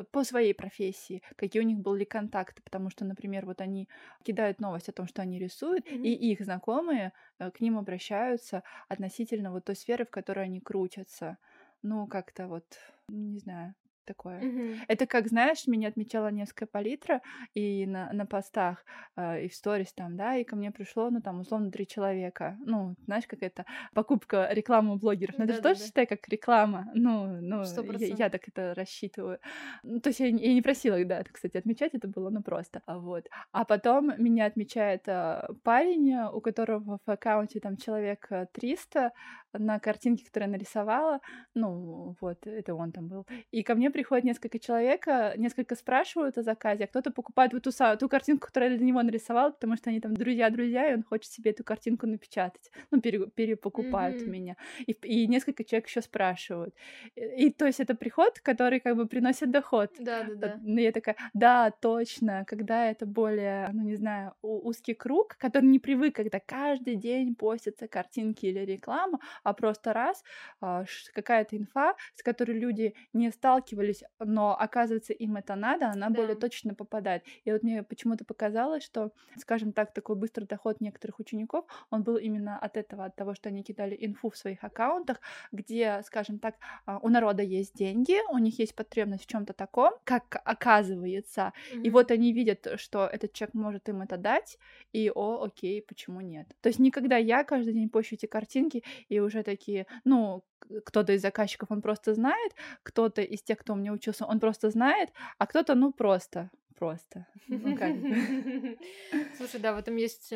по своей профессии, какие у них были контакты, потому что, например, вот они кидают новость о том, что они рисуют,
Мгм.
и их знакомые э, к ним обращаются относительно вот той сферы, в которой они крутятся. Ну, как-то вот, не знаю, такое.
Мгм.
Это как, знаешь, меня отмечала Невская палитра и на, на постах, э, и в сторис там, да, и ко мне пришло, ну, там, условно, три человека. Ну, знаешь, как это, покупка рекламы у блогеров. Ну, это же тоже
Да-да-да.
считай как реклама. Ну, ну я, я так это рассчитываю. Ну, то есть я, не- я не просила да, это, кстати, отмечать, это было, ну, просто. А Вот. А потом меня отмечает э, парень, э, у которого в аккаунте там человек э, 300 на картинке, которую я нарисовала, ну, вот, это он там был. И ко мне приходит несколько человек, несколько спрашивают о заказе, а кто-то покупает вот ту, ту картинку, которую я для него нарисовала, потому что они там друзья-друзья, и он хочет себе эту картинку напечатать. Ну, пере- перепокупают у
Мгм.
меня. И, и несколько человек еще спрашивают. И, и то есть это приход, который как бы приносит доход.
Да, да,
Вот,
да.
Ну, я такая, да, точно, когда это более, ну, не знаю, у- узкий круг, который не привык, когда каждый день постятся картинки или реклама, а просто раз а, какая-то инфа, с которой люди не сталкивались, но оказывается им это надо, она более
Да.
точно попадает. И вот мне почему-то показалось, что, скажем так, такой быстрый доход некоторых учеников, он был именно от этого, от того, что они кидали инфу в своих аккаунтах, где, скажем так, а, у народа есть деньги, у них есть потребность в чем-то таком, как оказывается, и
Мгм.
вот они видят, что этот человек может им это дать, и о, окей, почему нет? То есть никогда я каждый день пощу эти картинки, и уже такие, ну, кто-то из заказчиков, он просто знает, кто-то из тех, кто у меня учился, он просто знает, а кто-то, ну, просто, просто. Ну, как. <laughs>
Слушай, да, в этом есть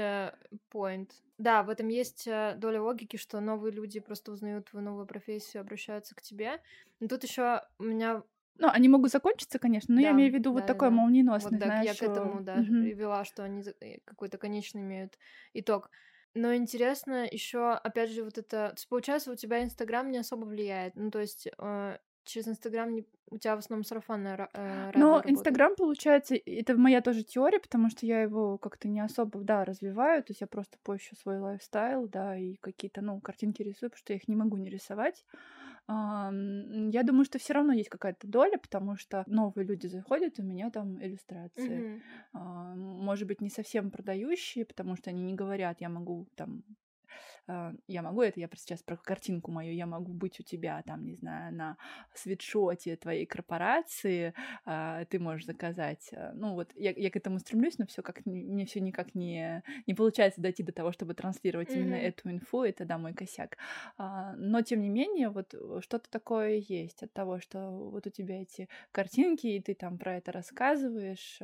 поинт. Да, в этом есть э, доля логики, что новые люди просто узнают твою новую профессию, обращаются к тебе. Но тут еще у меня
Ну, они могут закончиться, конечно, но
Да,
я имею в виду вот
да,
такой
да, да.
молниеносный,
Вот так я
знаешь.
к этому,
э,
да, вела, что они э, какой-то конечный имеют итог. Но интересно еще, опять же, вот это... То есть, получается, у тебя Инстаграм не особо влияет. Ну, то есть, э, через Инстаграм не- у тебя в основном сарафанное ра- э,
Но. Инстаграм, получается, это моя тоже теория, потому что я его как-то не особо, да, развиваю, то есть я просто пощу свой лайфстайл, да, и какие-то, ну, картинки рисую, потому что я их не могу не рисовать. Ам, Я думаю, что все равно есть какая-то доля, потому что новые люди заходят, у меня там иллюстрации. А, Может быть, не совсем продающие, потому что они не говорят, я могу там а, я могу это, я сейчас про картинку мою, я могу быть у тебя там, не знаю, на свитшоте твоей корпорации, а, ты можешь заказать. а, Ну вот я, я к этому стремлюсь, но все как не- мне все никак не, не получается дойти до того, чтобы транслировать именно
Мгм.
эту инфу, это да, мой косяк. А, Но тем не менее, вот э, что-то такое есть от того, что вот у тебя эти картинки, и ты там про это рассказываешь,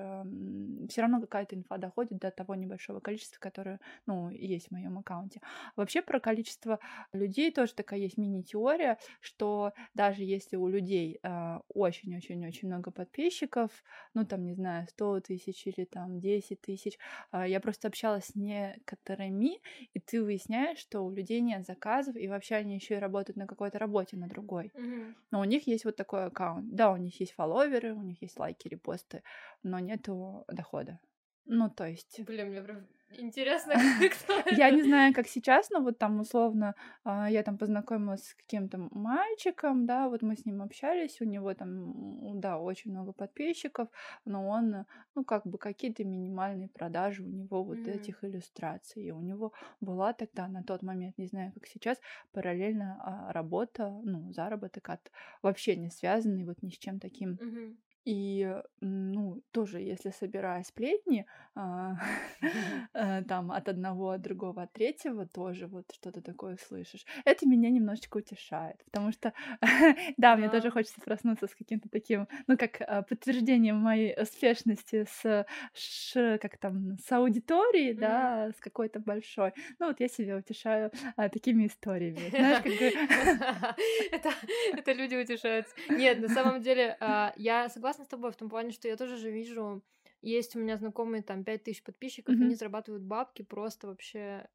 все равно какая-то инфа доходит до того небольшого количества, которое, ну, есть в моем аккаунте. Вообще про количество людей тоже такая есть мини-теория, что даже если у людей а, очень-очень-очень много подписчиков, ну, там, не знаю, 100 тысяч или там 10 тысяч, а, я просто общалась с некоторыми, и ты выясняешь, что у людей нет заказов, и вообще они еще и работают на какой-то работе, на другой.
Мгм.
Но у них есть вот такой аккаунт. Да, у них есть фолловеры, у них есть лайки, репосты, но нету дохода. Ну, то есть...
Блин, мне прям интересно, <laughs> <laughs> кто
Я не знаю, как сейчас, но вот там условно а, я там познакомилась с каким-то мальчиком, да, вот мы с ним общались, у него там, да, очень много подписчиков, но он, ну, как бы какие-то минимальные продажи у него вот
Мгм.
этих иллюстраций. И у него была тогда на тот момент, не знаю, как сейчас, параллельно а, работа, ну, заработок от вообще не связанный вот ни с чем таким
Мгм.
И, ну, тоже, если собирая сплетни, а, <laughs> э, там от одного, от другого, от третьего, тоже вот что-то такое слышишь. Это меня немножечко утешает, потому что, <laughs> да, мне тоже хочется проснуться с каким-то таким, ну, как а, подтверждением моей успешности с, ш- как там, с аудиторией, да, с какой-то большой. Ну, вот я себя утешаю а, такими историями. Знаешь, как. <laughs>
Это, люди утешаются. Нет, на самом деле, я согласна с тобой в том плане, что я тоже же вижу, есть у меня знакомые там 5000 подписчиков,
Мгм.
они зарабатывают бабки просто вообще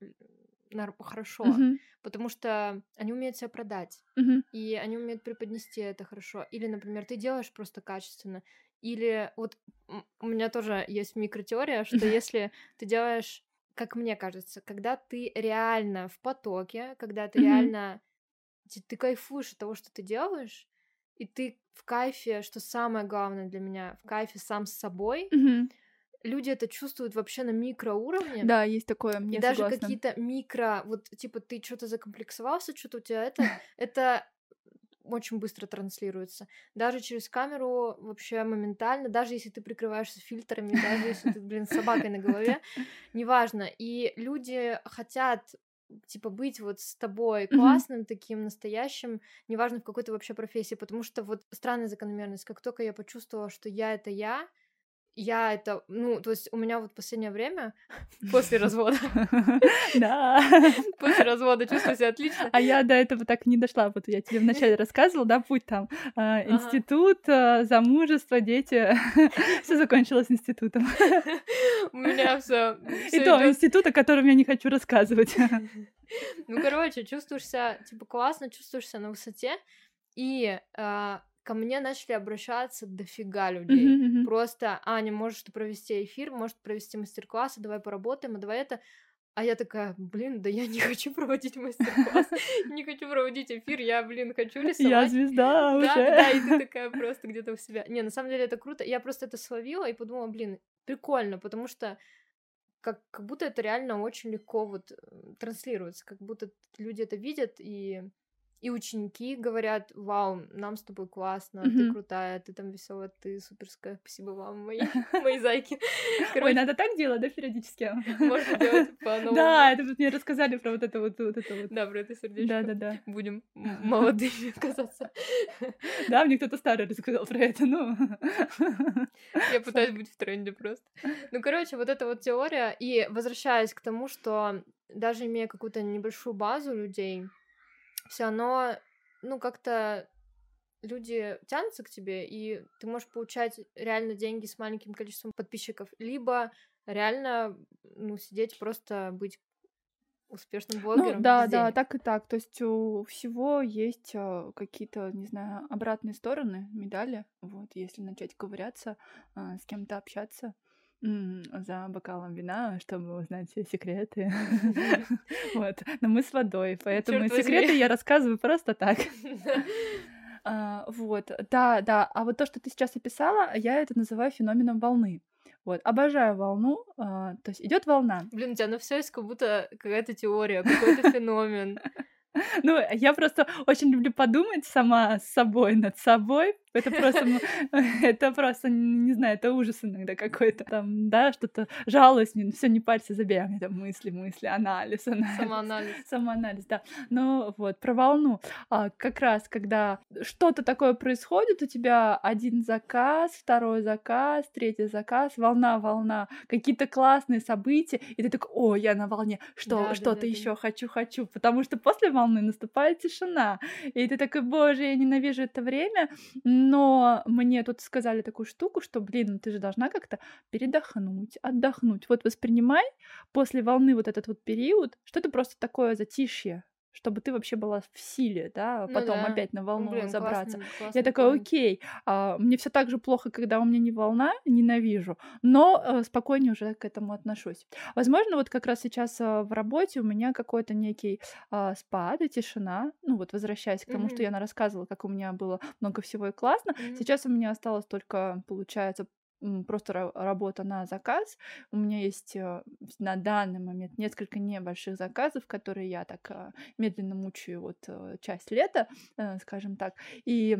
хорошо,
Мгм,
потому что они умеют себя продать,
мгм,
и они умеют преподнести это хорошо. Или, например, ты делаешь просто качественно, или вот у меня тоже есть микротеория, что <laughs> если ты делаешь, как мне кажется, когда ты реально в потоке, когда ты
Мгм.
реально ты, ты кайфуешь от того, что ты делаешь, и ты в кайфе, что самое главное для меня, в кайфе сам с собой,
мгм.
люди это чувствуют вообще на микроуровне.
Да, есть такое,
И
мне
даже
согласна.
какие-то микро, вот типа ты что-то закомплексовался, что-то у тебя это, <laughs> это очень быстро транслируется. Даже через камеру вообще моментально, даже если ты прикрываешься фильтрами, даже если ты, блин, с собакой на <laughs> голове, неважно. И люди хотят типа быть вот с тобой классным, таким настоящим, неважно в какой то вообще профессии, потому что вот странная закономерность, как только я почувствовала, что я это я, я это, ну, то есть у меня вот последнее время <laughs> после развода, <laughs>
Да. <laughs>
после развода чувствую себя отлично.
А я до этого так не дошла. Вот я тебе вначале рассказывала, да, путь там. а, Институт, а, замужество, дети. Все закончилось институтом.
У меня все.
И то институт, о котором я не хочу рассказывать.
Ну, короче, чувствуешь себя, типа, классно, чувствуешь себя на высоте, и а, ко мне начали обращаться дофига людей.
Мгм, мгм.
Просто, Аня, можешь ты провести эфир, может провести мастер-классы, давай поработаем, а давай это. А я такая, блин, да я не хочу проводить мастер-класс, <laughs> не хочу проводить эфир, я, блин, хочу <laughs>
Я
рисовать.
звезда
Да, да, да, и
уже.
ты <laughs> такая просто где-то у себя. Не, на самом деле это круто. Я просто это словила и подумала, блин, прикольно, потому что как, как будто это реально очень легко вот э, транслируется, как будто люди это видят, и, и ученики говорят, вау, нам с тобой классно, ты
Мгм.
крутая, ты там веселая, ты суперская, спасибо вам, мои, <laughs> мои зайки.
Ой,
Короче,
надо так делать, да, периодически?
можно делать <laughs> по-новому.
Да, это вот мне рассказали про вот это вот, вот это вот.
Да, про это сердечко.
Да-да-да.
Будем <laughs> молодыми казаться.
Да, мне кто-то старый рассказал про это, ну.
Я пытаюсь быть в тренде просто. Ну, короче, вот эта вот теория. И возвращаясь к тому, что даже имея какую-то небольшую базу людей, все равно, ну, как-то люди тянутся к тебе, и ты можешь получать реально деньги с маленьким количеством подписчиков, либо реально ну, сидеть просто быть успешным блогером.
Ну, да, да, так и так. То есть у всего есть э, какие-то, не знаю, обратные стороны медали. Вот, если начать ковыряться, э, с кем-то общаться за бокалом вина, чтобы узнать все секреты. <laughs> Вот. Но мы с водой, поэтому секреты я рассказываю просто так. <laughs> А, вот, да, да. А вот то, что ты сейчас описала, я это называю феноменом волны. Вот, обожаю волну, а, то есть идет волна.
Блин, у тебя на все есть как будто какая-то теория, какой-то феномен. <laughs>
Ну, я просто очень люблю подумать сама с собой, над собой, это просто, <laughs> это просто, не знаю, это ужас иногда какой-то. Там, да, что-то жалуюсь, все не парься, забей. Там мысли, мысли, анализ, анализ.
Самоанализ.
Самоанализ, да. Ну вот, про волну. А, как раз, когда что-то такое происходит, у тебя один заказ, второй заказ, третий заказ, волна, волна, какие-то классные события, и ты такой, о, я на волне, что, да, что-то да, да, еще да. хочу, хочу. Потому что после волны наступает тишина. И ты такой, боже, я ненавижу это время, но мне тут сказали такую штуку, что, блин, ну ты же должна как-то передохнуть, отдохнуть. Вот воспринимай после волны вот этот вот период, что это просто такое затишье, чтобы ты вообще была в силе, да, ну потом да. опять на волну Блин, забраться. Классный, классный я такая, окей, а, мне все так же плохо, когда у меня не волна, ненавижу, но а, спокойнее уже к этому отношусь. Возможно, вот как раз сейчас а, в работе у меня какой-то некий а, спад и тишина, ну вот возвращаясь к тому, mm-hmm. что я рассказывала, как у меня было много всего и классно, mm-hmm. сейчас у меня осталось только, получается, просто работа на заказ. У меня есть э, на данный момент несколько небольших заказов, которые я так э, медленно мучаю вот э, часть лета, скажем так. И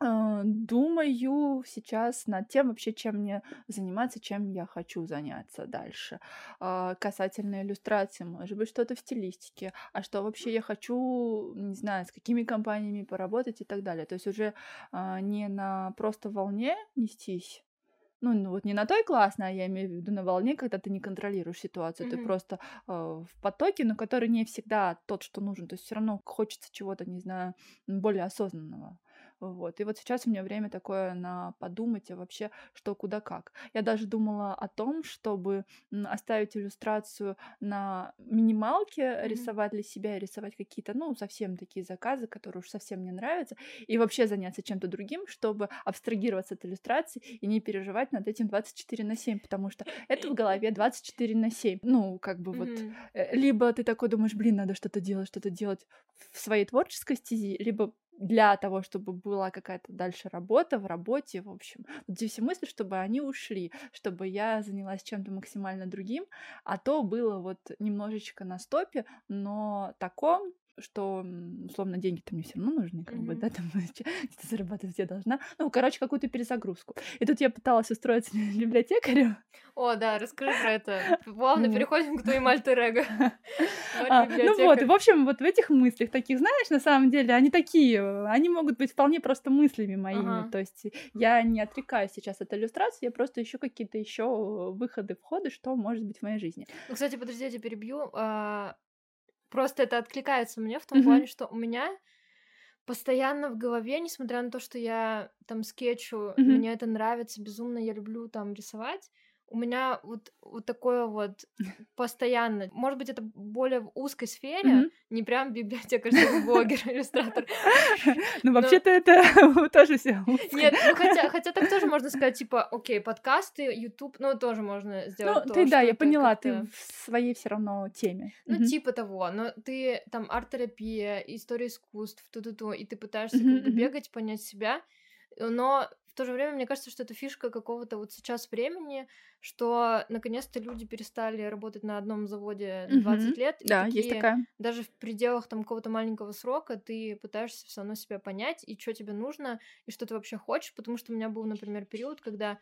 Думаю сейчас над тем вообще, чем мне заниматься, чем я хочу заняться дальше. А, касательно иллюстрации, может быть, что-то в стилистике, а что вообще я хочу, не знаю, с какими компаниями поработать и так далее. То есть уже а, не на просто волне нестись, ну, ну вот не на той классной, а я имею в виду на волне, когда ты не контролируешь ситуацию, mm-hmm. ты просто э, в потоке, но который не всегда тот, что нужен. То есть все равно хочется чего-то, не знаю, более осознанного. Вот. И вот сейчас у меня время такое на подумать а вообще, что куда как. Я даже думала о том, чтобы оставить иллюстрацию на минималке, mm-hmm. рисовать для себя и рисовать какие-то, ну, совсем такие заказы, которые уж совсем не нравятся, и вообще заняться чем-то другим, чтобы абстрагироваться от иллюстрации и не переживать над этим 24 на 7, потому что это в голове 24 на 7. Ну, как бы mm-hmm. вот, либо ты такой думаешь, блин, надо что-то делать, что-то делать в своей творческой стези, либо для того, чтобы была какая-то дальше работа в работе, в общем. Вот эти все мысли, чтобы они ушли, чтобы я занялась чем-то максимально другим, а то было вот немножечко на стопе, но таком, что, условно, деньги-то мне все равно нужны, как mm-hmm. бы, да, там <laughs> где-то зарабатывать я должна. Ну, короче, какую-то перезагрузку. И тут я пыталась устроиться <laughs> библиотекарем.
О, да, расскажи про это. <laughs> Плавно переходим к твоему альтер
а, Ну вот, и в общем, вот в этих мыслях таких, знаешь, на самом деле, они такие, они могут быть вполне просто мыслями моими. То есть я не отрекаюсь сейчас от иллюстрации, я просто ищу какие-то еще выходы, входы, что может быть в моей жизни.
Ну, кстати, подожди, я тебя перебью. Просто это откликается мне в том mm-hmm. плане, что у меня постоянно в голове, несмотря на то, что я там скетчу, mm-hmm. мне это нравится безумно, я люблю там рисовать, у меня вот, вот такое вот постоянно. Может быть, это более в узкой сфере, mm-hmm. не прям библиотекарь, блогер, <laughs> иллюстратор.
Ну, вообще-то это <laughs> тоже все.
Нет, ну хотя, хотя так тоже можно сказать, типа, окей, подкасты, YouTube, ну, тоже можно сделать.
Ну, ты, да, я поняла, ты в своей все равно теме.
Ну, типа того, но ты там арт-терапия, история искусств, ту-ту-ту, и ты пытаешься как бы бегать, понять себя, но в то же время мне кажется, что это фишка какого-то вот сейчас времени, что наконец-то люди перестали работать на одном заводе 20 mm-hmm. лет.
Да, такие, есть такая.
Даже в пределах там какого-то маленького срока ты пытаешься все равно себя понять, и что тебе нужно, и что ты вообще хочешь, потому что у меня был, например, период, когда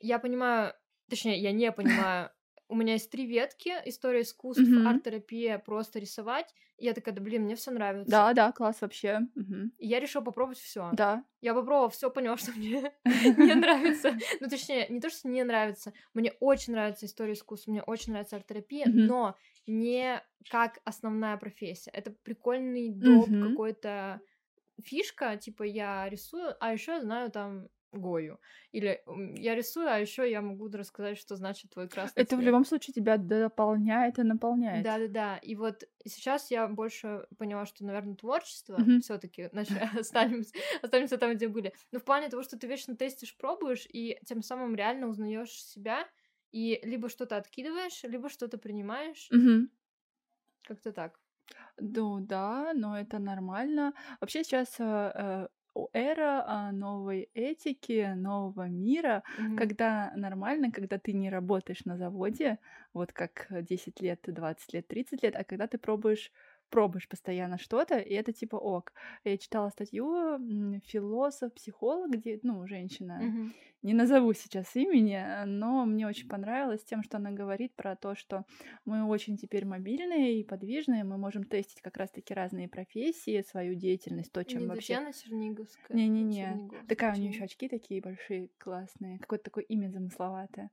я понимаю, точнее, я не понимаю, у меня есть три ветки: история искусств, mm-hmm. арт-терапия, просто рисовать. И я такая, да блин, мне все нравится.
Да, да, класс вообще.
Mm-hmm. И я решила попробовать все.
Да.
Я попробовала все, поняла, что мне <laughs> <laughs> не нравится. Ну, точнее, не то, что не нравится. Мне очень нравится история искусств, мне очень нравится арт-терапия, но не как основная профессия. Это прикольный доп какой-то фишка, типа я рисую, а еще я знаю там Гою. Или я рисую, а еще я могу рассказать, что значит твой красный
Это цвет. в любом случае тебя дополняет и наполняет.
Да, да, да. И вот сейчас я больше поняла, что, наверное, творчество mm-hmm. все-таки <laughs> останемся, останемся там, где были. Но в плане того, что ты вечно тестишь, пробуешь, и тем самым реально узнаешь себя, и либо что-то откидываешь, либо что-то принимаешь.
Mm-hmm.
Как-то так.
Ну да, но это нормально. Вообще сейчас э, э эра а, новой этики, нового мира, mm-hmm. когда нормально, когда ты не работаешь на заводе, вот как 10 лет, 20 лет, 30 лет, а когда ты пробуешь пробуешь постоянно что-то, и это типа ок. Я читала статью философ, психолог, где, ну, женщина,
mm-hmm
не назову сейчас имени, э, но мне очень понравилось тем, что она говорит про то, что мы очень теперь мобильные и подвижные, мы можем тестить как раз-таки разные профессии, свою деятельность, то, чем
не
вообще...
Татьяна Черниговская.
Не-не-не, такая у нее еще очки такие большие, классные, какое-то такое имя замысловатое.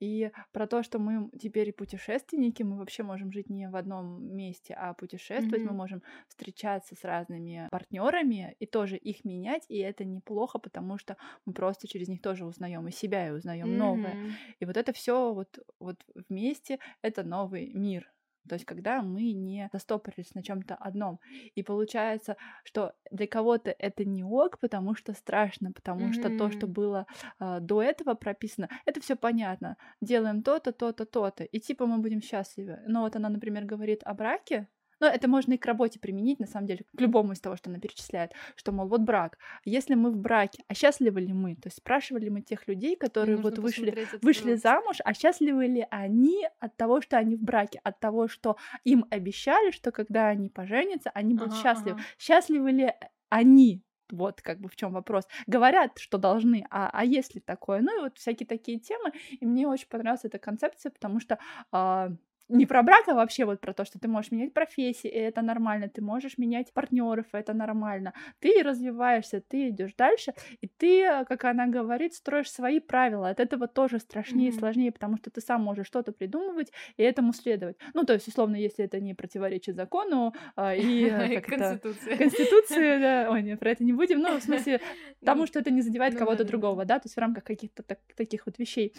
И про то, что мы теперь путешественники, мы вообще можем жить не в одном месте, а путешествовать, mm-hmm. мы можем встречаться с разными партнерами и тоже их менять, и это неплохо, потому что мы просто через них тоже узнаем и себя, и узнаем mm-hmm. новое. И вот это все вот, вот вместе это новый мир. То есть, когда мы не застопорились на чем-то одном. И получается, что для кого-то это не ок, потому что страшно, потому mm-hmm. что то, что было э, до этого прописано, это все понятно. Делаем то-то, то-то, то-то. И типа мы будем счастливы. Но вот она, например, говорит о браке, но это можно и к работе применить, на самом деле, к любому из того, что она перечисляет, что, мол, вот брак. Если мы в браке, а счастливы ли мы? То есть спрашивали мы тех людей, которые вот вышли, вышли замуж, а счастливы ли они от того, что они в браке, от того, что им обещали, что когда они поженятся, они будут ага, счастливы. Ага. Счастливы ли они вот как бы в чем вопрос. Говорят, что должны, а, а есть ли такое? Ну и вот всякие такие темы. И мне очень понравилась эта концепция, потому что э, не про брак, а вообще вот про то, что ты можешь менять профессии, и это нормально, ты можешь менять партнеров, и это нормально. Ты развиваешься, ты идешь дальше, и ты, как она говорит, строишь свои правила. От этого тоже страшнее mm-hmm. и сложнее, потому что ты сам можешь что-то придумывать и этому следовать. Ну, то есть, условно, если это не противоречит закону а, и <laughs>
Конституции.
Конституции, да, ой, нет, про это не будем, ну, в <laughs> смысле, потому ну, что это не задевает ну кого-то другого, да, то есть в рамках каких-то таких вот вещей.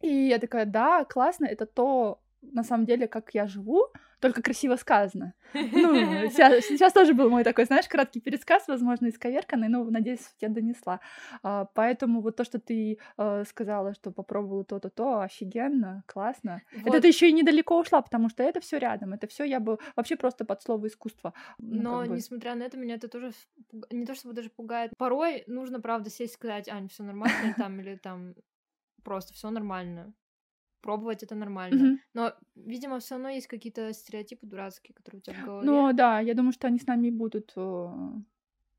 И я такая, да, классно, это то, на самом деле, как я живу, только красиво сказано. <laughs> Ну, сейчас, сейчас тоже был мой такой, знаешь, краткий пересказ, возможно, исковерканный, но, надеюсь, я донесла. А, поэтому вот то, что ты а, сказала, что попробовала то-то, то, офигенно, классно. Вот. Это ты еще и недалеко ушла, потому что это все рядом, это все я бы вообще просто под слово искусство.
Ну, но, бы... несмотря на это, меня это тоже не то чтобы даже пугает. Порой нужно, правда, сесть и сказать, Ань, все нормально там, или там просто все нормально пробовать это нормально. Mm-hmm. Но, видимо, все равно есть какие-то стереотипы дурацкие, которые у тебя в голове.
Ну да, я думаю, что они с нами будут э,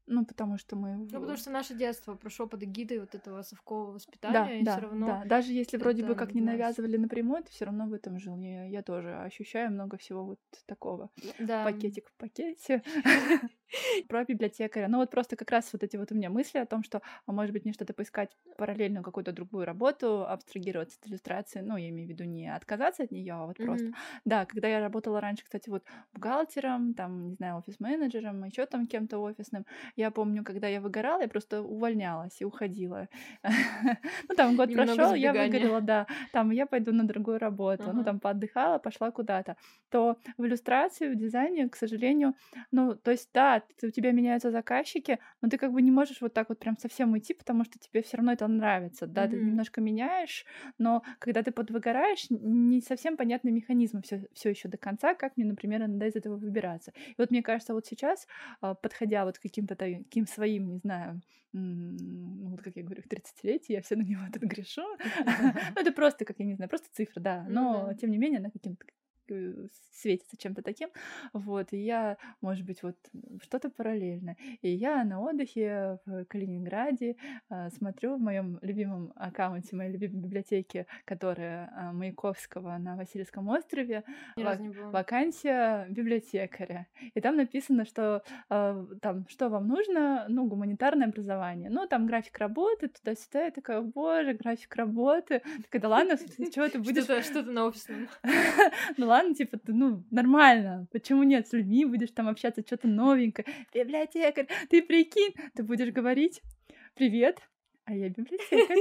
ну, потому что мы...
Ну, потому что наше детство прошло под эгидой вот этого совкового воспитания, да, и
да,
все равно...
Да, даже если вроде бы как не навязывали напрямую, ты все равно в этом жил. Я, я тоже ощущаю много всего вот такого.
Да.
Пакетик в пакете. <laughs> Про библиотекаря. Ну, вот просто как раз вот эти вот у меня мысли о том, что, а может быть, мне что-то поискать параллельно какую-то другую работу, абстрагироваться от иллюстрации, ну, я имею в виду не отказаться от нее, а вот просто... Да, когда я работала раньше, кстати, вот бухгалтером, там, не знаю, офис-менеджером, еще там кем-то офисным, я помню, когда я выгорала, я просто увольнялась и уходила. <laughs> Ну, там год прошел, я выгорела, да. Там я пойду на другую работу. Ну, там поотдыхала, пошла куда-то. То в иллюстрации, в дизайне, к сожалению, ну, то есть, да, у тебя меняются заказчики, но ты как бы не можешь вот так вот прям совсем уйти, потому что тебе все равно это нравится. Да, ты немножко меняешь, но когда ты подвыгораешь, не совсем понятны механизмы все, еще до конца, как мне, например, иногда из этого выбираться. И вот мне кажется, вот сейчас, а, подходя вот к каким-то каким своим, не знаю, ну, вот как я говорю, в 30-летие я все на него <laughs> тут грешу. <laughs> Ну, это просто, как я не знаю, просто цифра, да. Но, тем не менее, она каким-то светится чем-то таким, вот, и я, может быть, вот что-то параллельно. И я на отдыхе в Калининграде э, смотрю в моем любимом аккаунте моей любимой библиотеки, которая э, Маяковского на Васильевском острове,
в-
вакансия библиотекаря. И там написано, что э, там, что вам нужно, ну, гуманитарное образование. Ну, там график работы, туда-сюда. Я такая, боже, график работы. Так, да ладно, чего ты <laughs> будешь...
Что-то на офисном. <laughs>
Ну ладно, ладно, типа, ты, ну, нормально, почему нет, с людьми будешь там общаться, что-то новенькое, библиотекарь, ты прикинь, ты будешь говорить, привет, а я библиотекарь.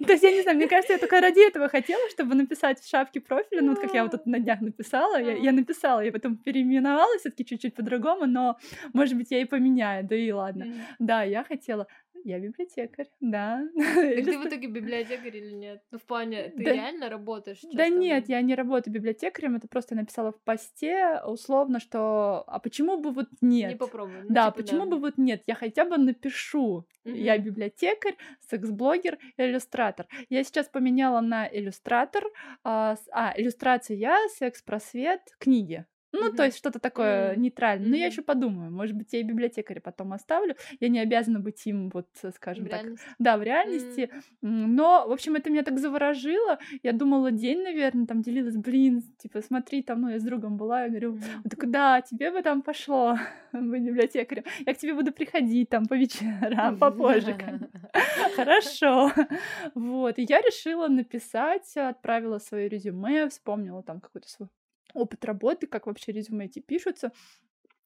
<laughs> То есть, я не знаю, мне кажется, я только ради этого хотела, чтобы написать в шапке профиля, ну, вот как я вот тут на днях написала, я, я написала, я потом переименовала все таки чуть-чуть по-другому, но, может быть, я и поменяю, да и ладно. Да, я хотела я библиотекарь, да. <laughs>
Так ты в итоге библиотекарь или нет? Ну, в плане, ты да, реально работаешь?
Да нет, я не работаю библиотекарем, это просто написала в посте условно, что а почему бы вот нет?
Не попробуй.
Ну, да, типа, почему да. бы вот нет? Я хотя бы напишу. Угу. Я библиотекарь, секс-блогер, иллюстратор. Я сейчас поменяла на иллюстратор. А, а иллюстрация я, секс-просвет, книги. Ну, mm-hmm. то есть что-то такое mm-hmm. нейтральное. Но mm-hmm. я еще подумаю, может быть, я и библиотекаря потом оставлю. Я не обязана быть им, вот, скажем в так. Реальности. Да, в реальности. Mm-hmm. Но, в общем, это меня так заворожило. Я думала день, наверное, там делилась, блин, типа, смотри, там, ну, я с другом была, я говорю, mm-hmm. он такой, да, тебе бы там пошло <laughs> быть библиотекарем. Я к тебе буду приходить там по вечерам, попозже. <laughs> Хорошо. Вот. И я решила написать, отправила свое резюме, вспомнила там какой-то свой опыт работы, как вообще резюме эти пишутся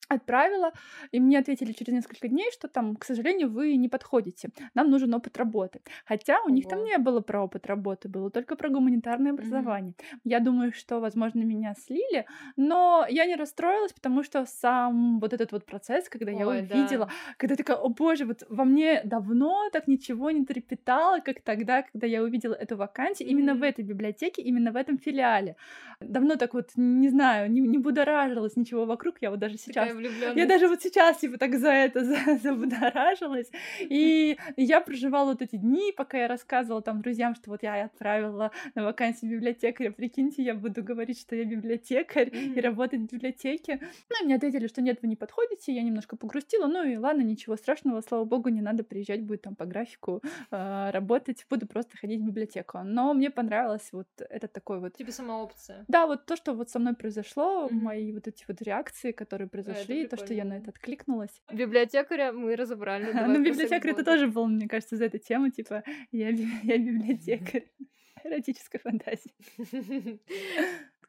отправила, и мне ответили через несколько дней, что там, к сожалению, вы не подходите, нам нужен опыт работы. Хотя у Ого. них там не было про опыт работы, было только про гуманитарное образование. Mm-hmm. Я думаю, что, возможно, меня слили, но я не расстроилась, потому что сам вот этот вот процесс, когда Ой, я увидела, да. когда такая, о боже, вот во мне давно так ничего не трепетало, как тогда, когда я увидела эту вакансию mm-hmm. именно в этой библиотеке, именно в этом филиале. Давно так вот, не знаю, не, не будоражилась ничего вокруг, я вот даже сейчас я даже вот сейчас, типа, так за это <laughs> забудоражилась. И я проживала вот эти дни, пока я рассказывала там друзьям, что вот я отправила на вакансию библиотекаря. Прикиньте, я буду говорить, что я библиотекарь и работать в библиотеке. Ну, и мне ответили, что нет, вы не подходите. Я немножко погрустила. Ну и ладно, ничего страшного, слава богу, не надо приезжать, будет там по графику э, работать. Буду просто ходить в библиотеку. Но мне понравилось вот это такой вот...
Типа сама опция.
Да, вот то, что вот со мной произошло, mm-hmm. мои вот эти вот реакции, которые произошли, нашли, то, что я на это откликнулась.
Библиотекаря мы разобрали. <laughs>
Ну, библиотекарь это тоже был, мне кажется, за эту тему, типа, я, <laughs> библиотекарь. <laughs> Эротической фантазии.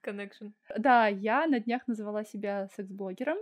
Connection.
Да, я на днях назвала себя секс-блогером.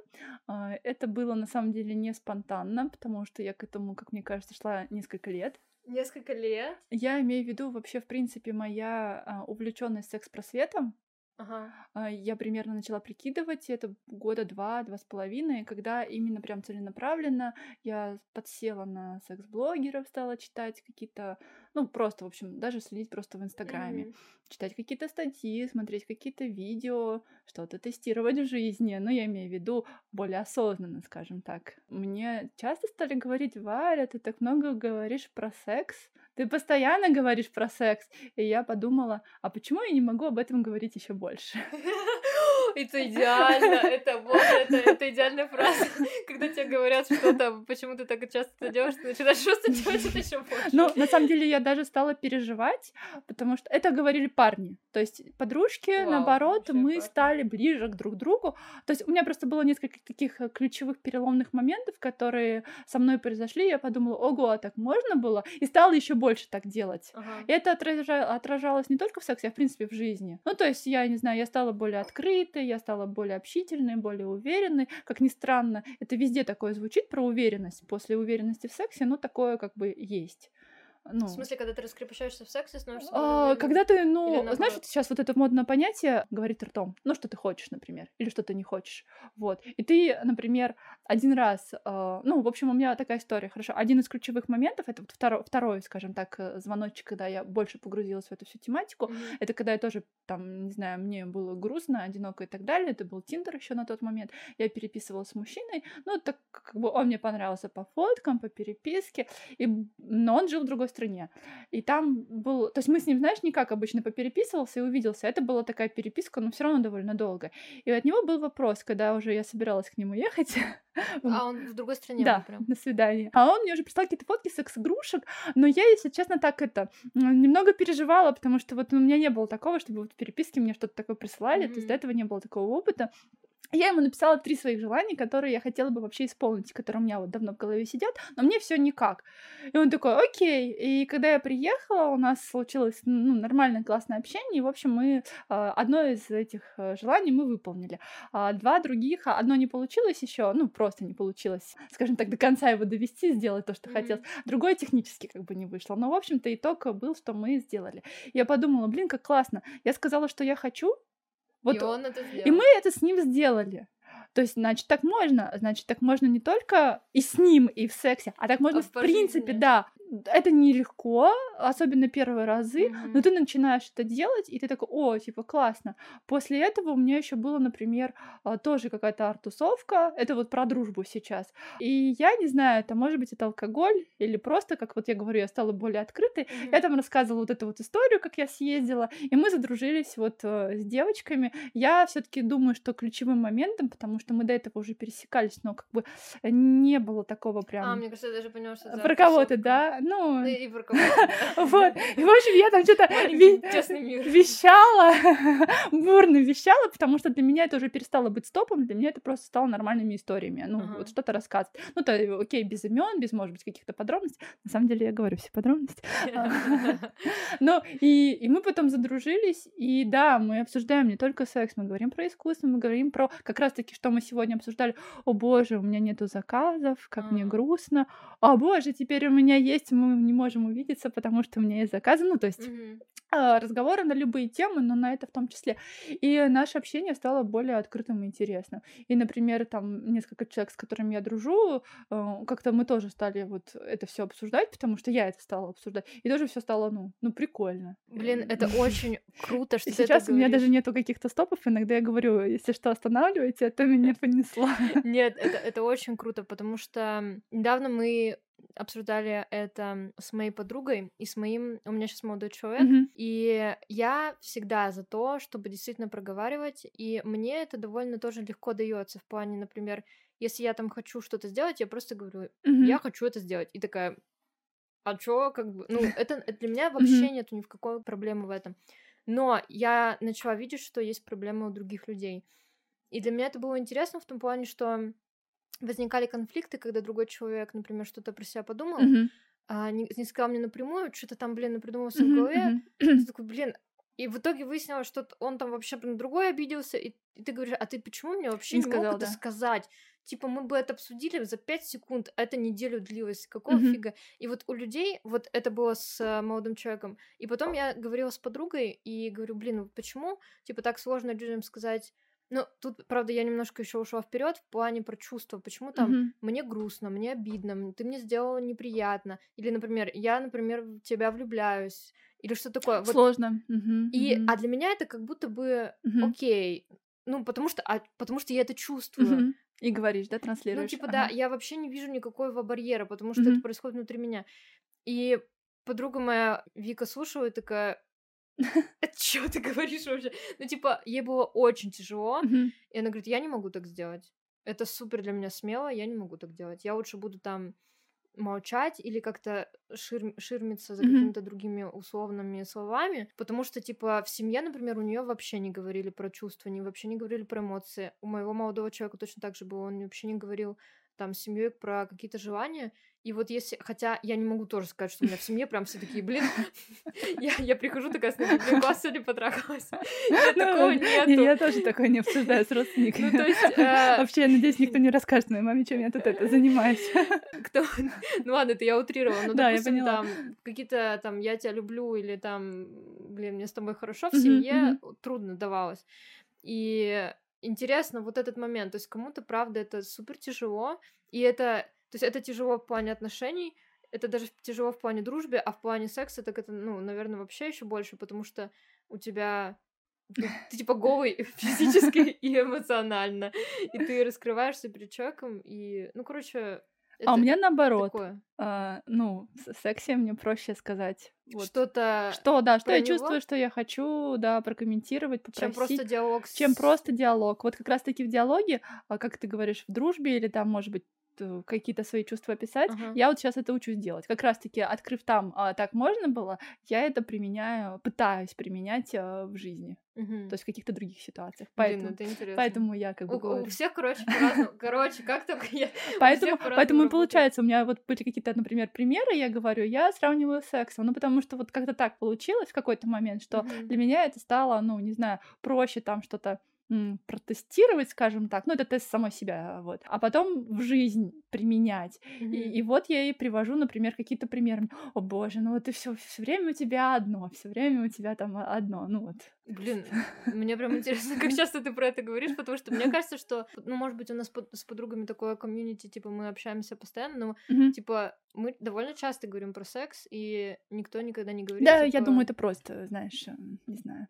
А, это было на самом деле не спонтанно, потому что я к этому, как мне кажется, шла несколько лет.
Несколько лет?
Я имею в виду вообще, в принципе, моя а, увлеченность секс-просветом.
Ага.
А, я примерно начала прикидывать, это года два, два с половиной, когда именно прям целенаправленно я подсела на секс-блогеров, стала читать какие-то, ну, просто, в общем, даже следить просто в Инстаграме, mm-hmm. читать какие-то статьи, смотреть какие-то видео, что-то тестировать в жизни, ну, я имею в виду более осознанно, скажем так. Мне часто стали говорить, Варя, ты так много говоришь про секс, ты постоянно говоришь про секс. И я подумала, а почему я не могу об этом говорить еще больше? <laughs>
Это идеально, это вот, это, это идеальная фраза. Когда тебе говорят что-то, почему ты так часто это делаешь, ты начинаешь просто делать это еще больше.
Ну, на самом деле, я даже стала переживать, потому что это говорили парни. То есть подружки, Вау, наоборот, мы классно. стали ближе к друг другу. То есть у меня просто было несколько таких э, ключевых переломных моментов, которые со мной произошли. Я подумала, ого, а так можно было? И стала еще больше так делать. Ага. И это отражалось не только в сексе, а в принципе в жизни. Ну, то есть, я не знаю, я стала более открытой, я стала более общительной, более уверенной. Как ни странно, это везде такое звучит про уверенность. После уверенности в сексе, ну, такое как бы есть.
Ну, в смысле, когда ты раскрепощаешься в сексе, становишься...
А, когда ты, ну, знаешь, вот сейчас вот это модное понятие говорит ртом, ну, что ты хочешь, например, или что ты не хочешь, вот. И ты, например, один раз, э, ну, в общем, у меня такая история, хорошо, один из ключевых моментов, это вот второй, второй скажем так, э, звоночек, когда я больше погрузилась в эту всю тематику, mm-hmm. это когда я тоже, там, не знаю, мне было грустно, одиноко и так далее, это был Тиндер еще на тот момент, я переписывалась с мужчиной, ну, так как бы он мне понравился по фоткам, по переписке, и... но он жил в другой стране. И там был... То есть мы с ним, знаешь, не как обычно попереписывался и увиделся. Это была такая переписка, но все равно довольно долго. И от него был вопрос, когда уже я собиралась к нему ехать. <laughs> <laughs>
А он в другой стране
Да, прям. на свидание. А он мне уже прислал какие-то фотки секс-игрушек, но я, если честно, так это немного переживала, потому что вот у меня не было такого, чтобы вот в переписке мне что-то такое присылали, mm-hmm. то есть до этого не было такого опыта. я ему написала три своих желания, которые я хотела бы вообще исполнить, которые у меня вот давно в голове сидят, но мне все никак. И он такой, окей. И когда я приехала, у нас случилось ну, нормальное классное общение, и, в общем, мы а, одно из этих э, желаний мы выполнили. А два других, а одно не получилось еще, ну, просто не получилось, скажем так, до конца его довести, сделать то, что mm-hmm. хотелось. Другое технически как бы не вышло. Но, в общем-то, итог был, что мы сделали. Я подумала, блин, как классно. Я сказала, что я хочу,
вот, и он это
сделал. И мы это с ним сделали. То есть, значит, так можно. Значит, так можно не только и с ним, и в сексе, а так можно а в, в принципе, да это нелегко, особенно первые разы, mm-hmm. но ты начинаешь это делать, и ты такой, о, типа, классно. После этого у меня еще было, например, а, тоже какая-то артусовка, это вот про дружбу сейчас. И я не знаю, это может быть это алкоголь, или просто, как вот я говорю, я стала более открытой. Mm-hmm. Я там рассказывала вот эту вот историю, как я съездила, и мы задружились вот э, с девочками. Я все таки думаю, что ключевым моментом, потому что мы до этого уже пересекались, но как бы не было такого прям...
А, мне кажется, я даже поняла, что это
Про кого-то, да? Ну...
И
Вот. И, в общем, я там что-то вещала, <laughs> бурно вещала, потому что для меня это уже перестало быть стопом, для меня это просто стало нормальными историями. Ну, вот что-то рассказывать. Ну, то, окей, без имен, без, может быть, каких-то подробностей. На самом деле я говорю все подробности. <laughs> Ну, и, и мы потом задружились, и да, мы обсуждаем не только секс, мы говорим про искусство, мы говорим про как раз-таки, что мы сегодня обсуждали. О боже, у меня нету заказов, как мне грустно. О боже, теперь у меня есть есть мы не можем увидеться, потому что у меня есть заказы. Ну, то есть mm-hmm. разговоры на любые темы, но на это в том числе. И наше общение стало более открытым и интересным. И, например, там несколько человек, с которыми я дружу, а, как-то мы тоже стали вот это все обсуждать, потому что я это стала обсуждать. И тоже все стало, ну, ну, прикольно.
Блин, это <laughs> очень круто, что
Сейчас у меня даже нету каких-то стопов, иногда я говорю, если что, останавливайте, а то меня понесла.
Нет, это, это очень круто, потому что недавно мы обсуждали это с моей подругой и с моим... У меня сейчас молодой человек, mm-hmm. и я всегда за то, чтобы действительно проговаривать, и мне это довольно тоже легко дается в плане, например, если я там хочу что-то сделать, я просто говорю, mm-hmm. я хочу это сделать, и такая, а чё, как бы, ну, <laughs> это для меня вообще mm-hmm. нету в какой проблемы в этом. Но я начала видеть, что есть проблемы у других людей. И для меня это было интересно в том плане, что возникали конфликты, когда другой человек, например, что-то про себя подумал, mm-hmm. а не, не сказал мне напрямую, что-то там, блин, напридумал mm-hmm. в голове. Mm-hmm. Ты <clears throat> такой, блин, и в итоге выяснилось, что он там вообще на другой обиделся, и, и ты говоришь, а ты почему мне вообще не, не сказал, мог да. это сказать? Типа, мы бы это обсудили за пять секунд, а это неделю длилось. Какого mm-hmm. фига? И вот у людей, вот это было с молодым человеком. И потом я говорила с подругой и говорю, блин, почему, типа, так сложно людям сказать, ну, тут, правда, я немножко еще ушла вперед в плане про чувства. Почему там mm-hmm. мне грустно, мне обидно, ты мне сделала неприятно. Или, например, я, например, в тебя влюбляюсь. Или что такое.
Вот. Сложно. Mm-hmm.
И, mm-hmm. А для меня это как будто бы mm-hmm. окей. Ну, потому что, а, потому что я это чувствую. Mm-hmm.
И говоришь, да, транслируешь.
Ну, типа, ага. да, я вообще не вижу никакого барьера, потому что mm-hmm. это происходит внутри меня. И подруга моя Вика слушала и такая, <laughs> что ты говоришь вообще? Ну, типа, ей было очень тяжело, и она говорит, я не могу так сделать. Это супер для меня смело, я не могу так делать. Я лучше буду там молчать или как-то шир... ширмиться за какими-то другими условными словами, потому что, типа, в семье, например, у нее вообще не говорили про чувства, не вообще не говорили про эмоции. У моего молодого человека точно так же было, он вообще не говорил там с семьей про какие-то желания, и вот если, хотя я не могу тоже сказать, что у меня в семье прям все такие, блин, <laughs> я, я прихожу такая, смотрю, блин, класс сегодня потрахалась. Нет, ну, такого нету.
Я тоже такое не обсуждаю с родственниками. Ну, то есть... Э, Вообще, я надеюсь, никто не расскажет моей маме, чем я тут это занимаюсь. <laughs>
Кто? Ну ладно, это я утрировала. Ну, да, допустим, там какие-то там «я тебя люблю» или там «блин, мне с тобой хорошо» в семье трудно давалось. И интересно вот этот момент. То есть кому-то, правда, это супер тяжело, и это то есть это тяжело в плане отношений, это даже тяжело в плане дружбы, а в плане секса так это, ну, наверное, вообще еще больше, потому что у тебя ты, ты типа голый <laughs> физически и эмоционально, и ты раскрываешься перед человеком, и, ну, короче,
это а у меня наоборот. А, ну, в сексе мне проще сказать.
Вот. Что-то.
Что, да, что я него? чувствую, что я хочу, да, прокомментировать, попросить. Чем просто диалог. С... Чем просто диалог. Вот как раз-таки в диалоге, а как ты говоришь, в дружбе или там, может быть, какие-то свои чувства описать.
Ага.
Я вот сейчас это учусь делать. Как раз-таки, открыв там, а, так можно было, я это применяю, пытаюсь применять а, в жизни.
Мгм.
То есть в каких-то других ситуациях.
Блин,
Поэтому,
ну это интересно.
поэтому я как бы
У, у
говорю.
всех, короче, по-разному. Короче, как только я... у
Поэтому, поэтому и получается, у меня вот были какие-то, например, примеры, я говорю, я сравниваю с сексом, ну потому что вот как-то так получилось в какой-то момент, что
Мгм.
для меня это стало, ну, не знаю, проще там что-то протестировать, скажем так, ну, это тест самой себя, вот, а потом в жизнь применять. И,
Мгм.
и вот я и привожу, например, какие-то примеры. О боже, ну вот ты все, все время у тебя одно, все время у тебя там одно, ну вот.
Блин, мне прям интересно, как часто ты про это говоришь, потому что мне кажется, что, ну, может быть, у нас под- с подругами такое комьюнити, типа, мы общаемся постоянно, но,
Мгм.
типа, мы довольно часто говорим про секс, и никто никогда не говорит,
Да, я
типа,
думаю, это просто, знаешь, м, не знаю,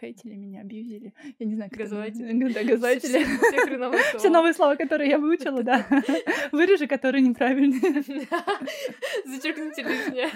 хейтили меня, абьюзили. Я не знаю, как это
Газлайтили.
называется. Да, газлайтили.
Все-
новые слова, которые я выучила, да. <laughs> Вырежи, которые неправильные. <laughs>
Зачеркните лишнее.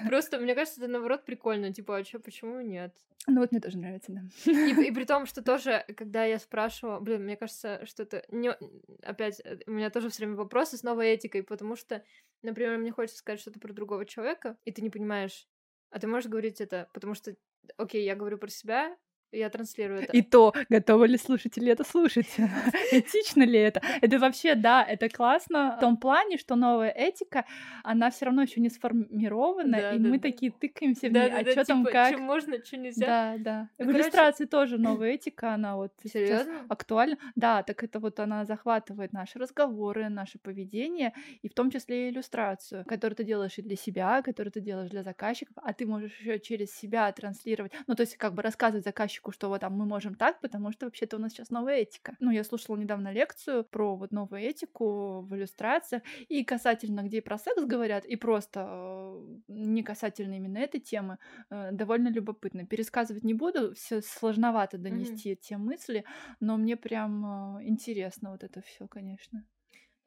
<laughs> Просто, мне кажется, это, наоборот, прикольно, типа, а почему нет?
Ну вот мне тоже нравится, да.
И, и <laughs> при том, что тоже, когда я спрашиваю, блин, мне кажется, что это не... Опять, э, у меня тоже все время вопросы с новой этикой, потому что, например, мне хочется сказать что-то про другого человека, и ты не понимаешь, а ты можешь говорить это, потому что, окей, я говорю про себя, я транслирую это.
И то, готовы ли слушатели это слушать? <laughs> Этично ли это? Это вообще, да, это классно в том плане, что новая этика, она все равно еще не сформирована,
Да,
и
да,
мы
да.
такие тыкаемся в ней, а что там
типа,
как?
чё можно, что нельзя.
Да, да.
Ну,
в
короче-
иллюстрации тоже <laughs> новая этика, она вот сейчас
Серьезно?
актуальна. Да, так это вот она захватывает наши разговоры, наше поведение, и в том числе и иллюстрацию, которую ты делаешь и для себя, которую ты делаешь для заказчиков, а ты можешь еще через себя транслировать, ну, то есть как бы рассказывать заказчику, что вот там мы можем так, потому что вообще-то у нас сейчас новая этика. Ну, я слушала недавно лекцию про вот новую этику в иллюстрациях, и касательно, где и про секс говорят, и просто э, не касательно именно этой темы, э, довольно любопытно. Пересказывать не буду, все сложновато донести те мысли, но мне прям э, интересно вот это все, конечно.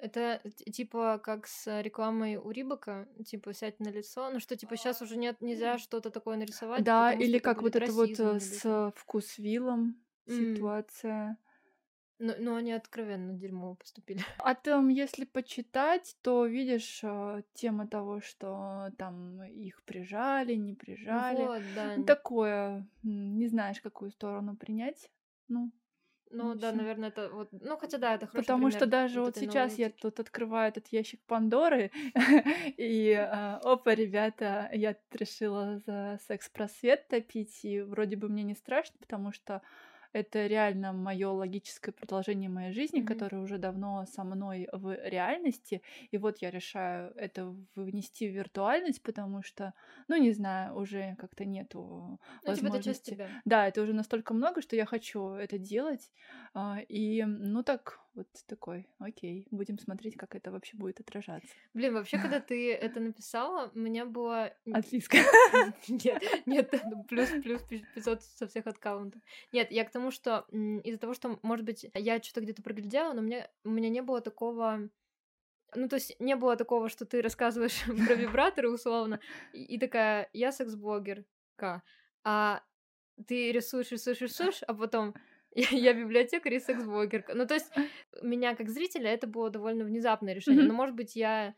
Это типа как с рекламой у Рибака, типа сядь на лицо, ну что типа сейчас уже нет, нельзя что-то такое нарисовать.
да, или как вот это вот э, с вкусвиллом
М.
ситуация.
Ну, ну, они откровенно дерьмово поступили. <laughs>
А там, если почитать, то видишь э, тема того, что там их прижали, не прижали.
Вот, да.
Ну, такое, не знаешь, какую сторону принять. Ну,
Ну да, наверное, это вот. Ну, хотя да, это хороший
Потому что
пример
даже
вот
вот сейчас я тут открываю этот ящик Пандоры, <laughs> и а, опа, ребята, я решила за секс-просвет топить, и вроде бы мне не страшно, потому что это реально мое логическое продолжение моей жизни,
Мгм.
которое уже давно со мной в реальности. И вот я решаю это внести в виртуальность, потому что, ну, не знаю, уже как-то нету
Ну, типа, это часть
возможности.
тебя.
Да, это уже настолько много, что я хочу это делать. а, И, ну так, вот такой, окей, будем смотреть, как это вообще будет отражаться.
Блин, вообще, когда <laughs> ты это написала, у меня было...
Отлично. <laughs>
Нет, <laughs> нет, ну, плюс, плюс пи- 500 со всех аккаунтов. Нет, я к тому, что из-за того, что, может быть, я что-то где-то проглядела, но у меня не было такого... Ну, то есть не было такого, что ты рассказываешь про вибраторы условно, и, и такая, я секс-блогерка, а ты рисуешь, рисуешь, рисуешь, а потом я, библиотекарь и секс-блогерка. Ну, то есть <laughs> меня как зрителя это было довольно внезапное решение, но, может быть, я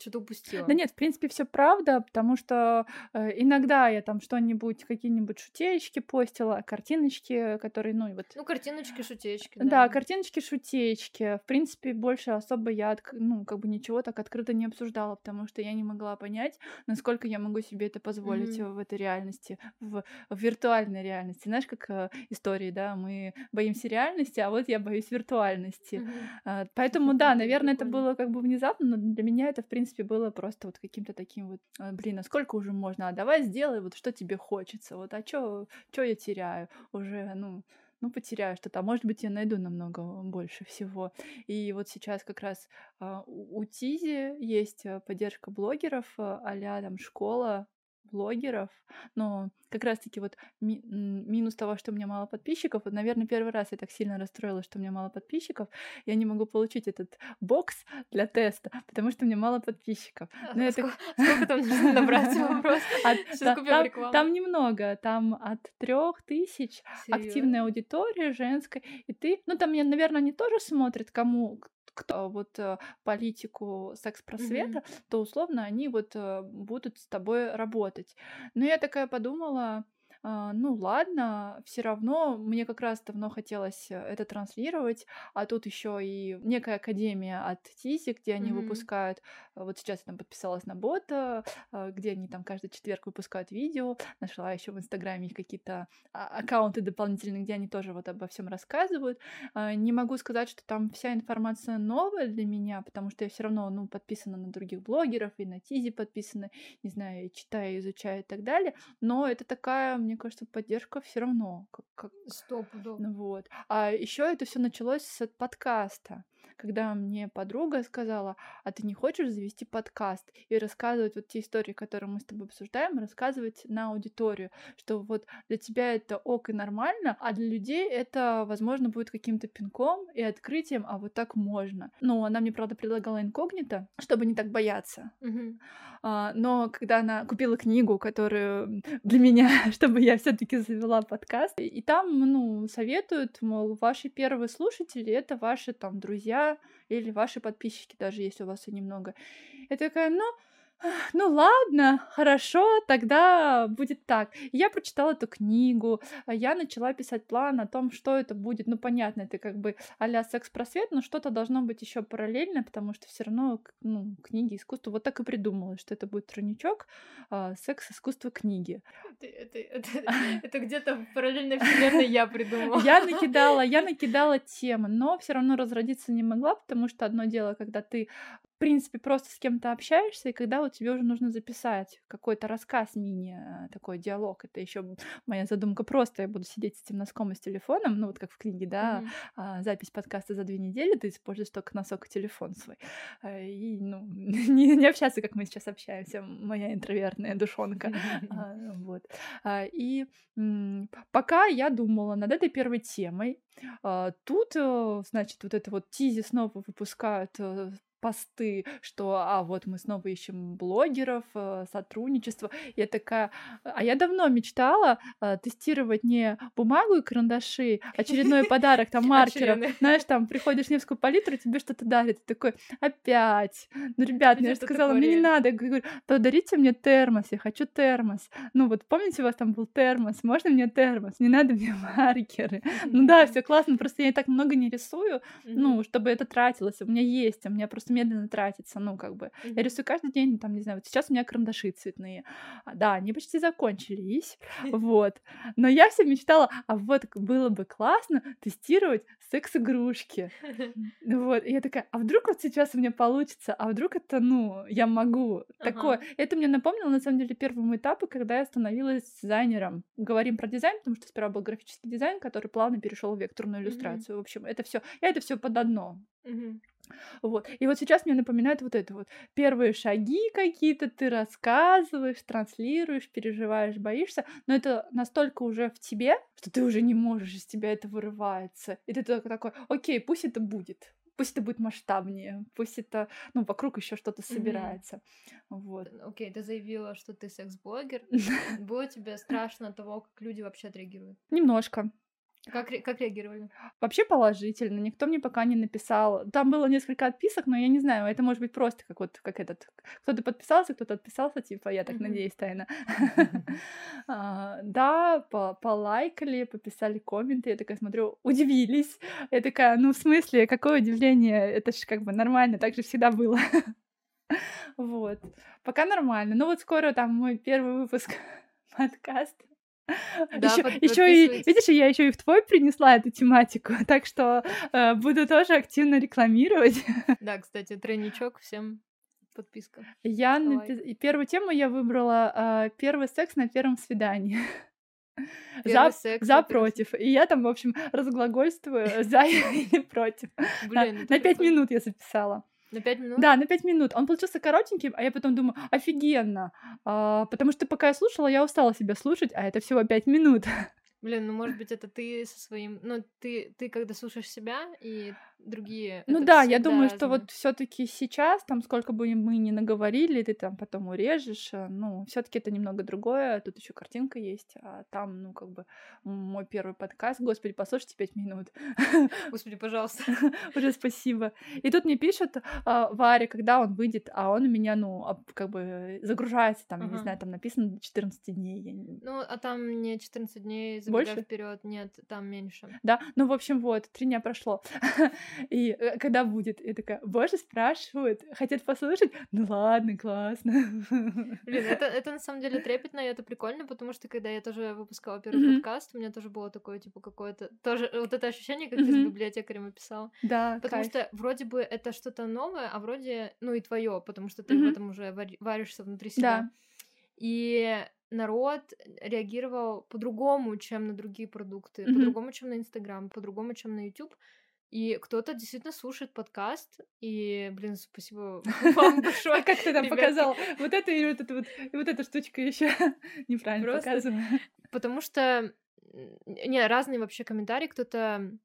что-то упустила.
Да нет, в принципе, все правда, потому что э, иногда я там что-нибудь, какие-нибудь шутеечки постила, картиночки, которые, ну, вот
Ну, картиночки, шутечки,
Да,
да.
картиночки, шутеечки. В принципе, больше особо я, ну, как бы ничего так открыто не обсуждала, потому что я не могла понять, насколько я могу себе это позволить
Мгм.
в этой реальности, в, в виртуальной реальности. Знаешь, как э, истории, да, мы боимся реальности, а вот я боюсь виртуальности.
Мгм.
А, <laughs> Поэтому, да, наверное, это было как бы внезапно, но для меня это, в принципе, было просто вот каким-то таким вот, а, блин, а сколько уже можно? А давай сделай вот что тебе хочется. Вот, а чё, чё я теряю? Уже, ну, ну, потеряю что-то, а может быть, я найду намного больше всего. И вот сейчас как раз а, у Тизи есть а, поддержка блогеров, а, там школа блогеров, но как раз-таки вот ми- минус того, что у меня мало подписчиков, вот, наверное, первый раз я так сильно расстроилась, что у меня мало подписчиков, я не могу получить этот бокс для теста, потому что у меня мало подписчиков.
Но а это... сколько, сколько там нужно набрать <laughs> вопрос? От,
там, там немного, там от трех тысяч активная аудитория женская, и ты, ну там, наверное, они тоже смотрят, кому кто вот э, политику секс-просвета, mm-hmm. то условно они вот э, будут с тобой работать. Но я такая подумала, ну ладно, все равно мне как раз давно хотелось э, это транслировать, а тут еще и некая академия от Тизи, где они mm-hmm. выпускают, вот сейчас я там подписалась на бота, а, где они там каждый четверг выпускают видео, нашла еще в Инстаграме их какие-то а, аккаунты дополнительные, где они тоже вот обо всем рассказывают. Не могу сказать, что там вся информация новая для меня, потому что я все равно, ну, подписана на других блогеров и на Тизи подписана, не знаю, читаю, изучаю и так далее, но это такая, мне мне кажется, поддержка все равно. Как, как...
Стоп, да.
Вот. А еще это все началось с подкаста когда мне подруга сказала, а ты не хочешь завести подкаст и рассказывать вот те истории, которые мы с тобой обсуждаем, рассказывать на аудиторию, что вот для тебя это ок и нормально, а для людей это, возможно, будет каким-то пинком и открытием, а вот так можно. Ну, она мне, правда, предлагала инкогнито, чтобы не так бояться.
Mm-hmm.
А, но когда она купила книгу, которую для меня, <laughs> чтобы я все-таки завела подкаст, и там, ну, советуют, мол, ваши первые слушатели это ваши там друзья или ваши подписчики, даже если у вас и немного. Я такая, ну, ну ладно, хорошо, тогда будет так. Я прочитала эту книгу, а я начала писать план о том, что это будет. Ну, понятно, это как бы а-ля секс-просвет, но что-то должно быть еще параллельно, потому что все равно ну, книги, искусство. Вот так и придумала, что это будет тройничок а, секс, искусство, книги.
Это, это, <laughs> это, это где-то в параллельной вселенной я придумала.
Я <laughs> накидала, я накидала темы, но все равно разродиться не могла, потому что одно дело, когда ты принципе, просто с кем-то общаешься, и когда вот тебе уже нужно записать какой-то рассказ мини, э, такой диалог, это еще моя задумка просто, я буду сидеть с этим носком и с телефоном, ну вот как в книге, да, mm-hmm. а, запись подкаста за две недели, ты используешь только носок и телефон свой, а, и, ну, <laughs> не, не общаться, как мы сейчас общаемся, моя интровертная душонка, <laughs> а, вот. А, и м- пока я думала над этой первой темой, а, тут, э, значит, вот это вот Тизи снова выпускают э, посты, что а вот мы снова ищем блогеров, э, сотрудничество. Я такая, а я давно мечтала э, тестировать не бумагу и карандаши, очередной <laughs> подарок, там маркеров. Знаешь, там приходишь в Невскую палитру, тебе что-то дарит, ты такой, опять. Ну, ребят, ну, я же сказала, мне не надо. Я говорю, подарите мне термос, я хочу термос. Ну, вот помните, у вас там был термос, можно мне термос? Не надо мне маркеры. Ну да, все классно, просто я так много не рисую, ну, чтобы это тратилось. У меня есть, у меня просто медленно тратится, ну, как бы. Mm-hmm. Я рисую каждый день, там, не знаю, вот сейчас у меня карандаши цветные. А, да, они почти закончились, <laughs> вот. Но я все мечтала, а вот было бы классно тестировать секс-игрушки. <laughs> Вот, и я такая, а вдруг вот сейчас у меня получится, а вдруг это, ну, я могу. Такое. Это мне напомнило, на самом деле, первому этапу, когда я становилась дизайнером. Говорим про дизайн, потому что сперва был графический дизайн, который плавно перешел в векторную иллюстрацию. В общем, это все, я это все под одно. Вот. И вот сейчас мне напоминает вот это вот. Первые шаги какие-то ты рассказываешь, транслируешь, переживаешь, боишься, но это настолько уже в тебе, что ты уже не можешь, из тебя это вырывается. И ты только такой, окей, пусть это будет. Пусть это будет масштабнее, пусть это, ну, вокруг еще что-то собирается. Mm-hmm. Вот.
Окей, okay, ты заявила, что ты секс-блогер. <laughs> Было тебе страшно того, как люди вообще отреагируют?
Немножко.
Как, как реагировали?
Вообще положительно. Никто мне пока не написал. Там было несколько отписок, но я не знаю, это может быть просто как вот как этот. Кто-то подписался, кто-то отписался, типа, я так надеюсь, тайно. <laughs> А, да, полайкали, пописали комменты. Я такая смотрю, удивились. Я такая, ну в смысле, какое удивление? Это же как бы нормально, так же всегда было. <laughs> Вот. Пока нормально. Ну вот скоро там мой первый выпуск <laughs> подкаста. <laughs> Да, еще, еще и, видишь, я еще и в твой принесла эту тематику, <laughs> так что э, буду тоже активно рекламировать. <laughs>
Да, кстати, тройничок всем подписка.
Я напи- первую тему я выбрала э, первый секс на первом свидании. Первый за, секс, за против. И я там, в общем, разглагольствую за или против. Блин, на пять минут я записала.
На пять минут?
Да, на пять минут. Он получился коротеньким, а я потом думаю, офигенно. А, потому что пока я слушала, я устала себя слушать, а это всего пять минут.
Блин, ну может быть это ты со своим, ну ты ты когда слушаешь себя и другие.
Ну да, я думаю, что
разное.
вот все-таки сейчас, там сколько бы мы ни наговорили, ты там потом урежешь, э, ну, все-таки это немного другое. Тут еще картинка есть, а там, ну, как бы мой первый подкаст, господи, послушайте пять минут. <laughs>
Господи, пожалуйста.
Уже спасибо. И тут мне пишут, а, Варя, когда он выйдет, а он у меня, ну, как бы загружается, там, я не знаю, там написано до 14 дней.
Ну, а там не 14 дней забегая вперед, нет, там меньше.
Да, ну, в общем, вот, три дня прошло. <laughs> И э, когда будет? Я такая, боже, спрашивают, хотят послушать? Ну ладно, классно. <laughs>
Блин, это, это на самом деле трепетно, и это прикольно, потому что когда я тоже выпускала первый
Мгм.
подкаст, у меня тоже было такое, типа, какое-то... Тоже вот это ощущение, как ты с библиотекарем описала.
Да,
Потому
кайф.
что вроде бы это что-то новое, а вроде, ну и твое, потому что ты в
Мгм.
этом уже вари- варишься внутри себя.
Да.
И народ реагировал по-другому, чем на другие продукты,
Мгм.
по-другому, чем на Инстаграм, по-другому, чем на YouTube. И кто-то действительно слушает подкаст. И, блин, спасибо <laughs> вам большое.
А как ты там показал? Вот это и вот это вот, вот эта штучка еще <laughs> неправильно показана.
Потому что, не, разные вообще комментарии. Кто-то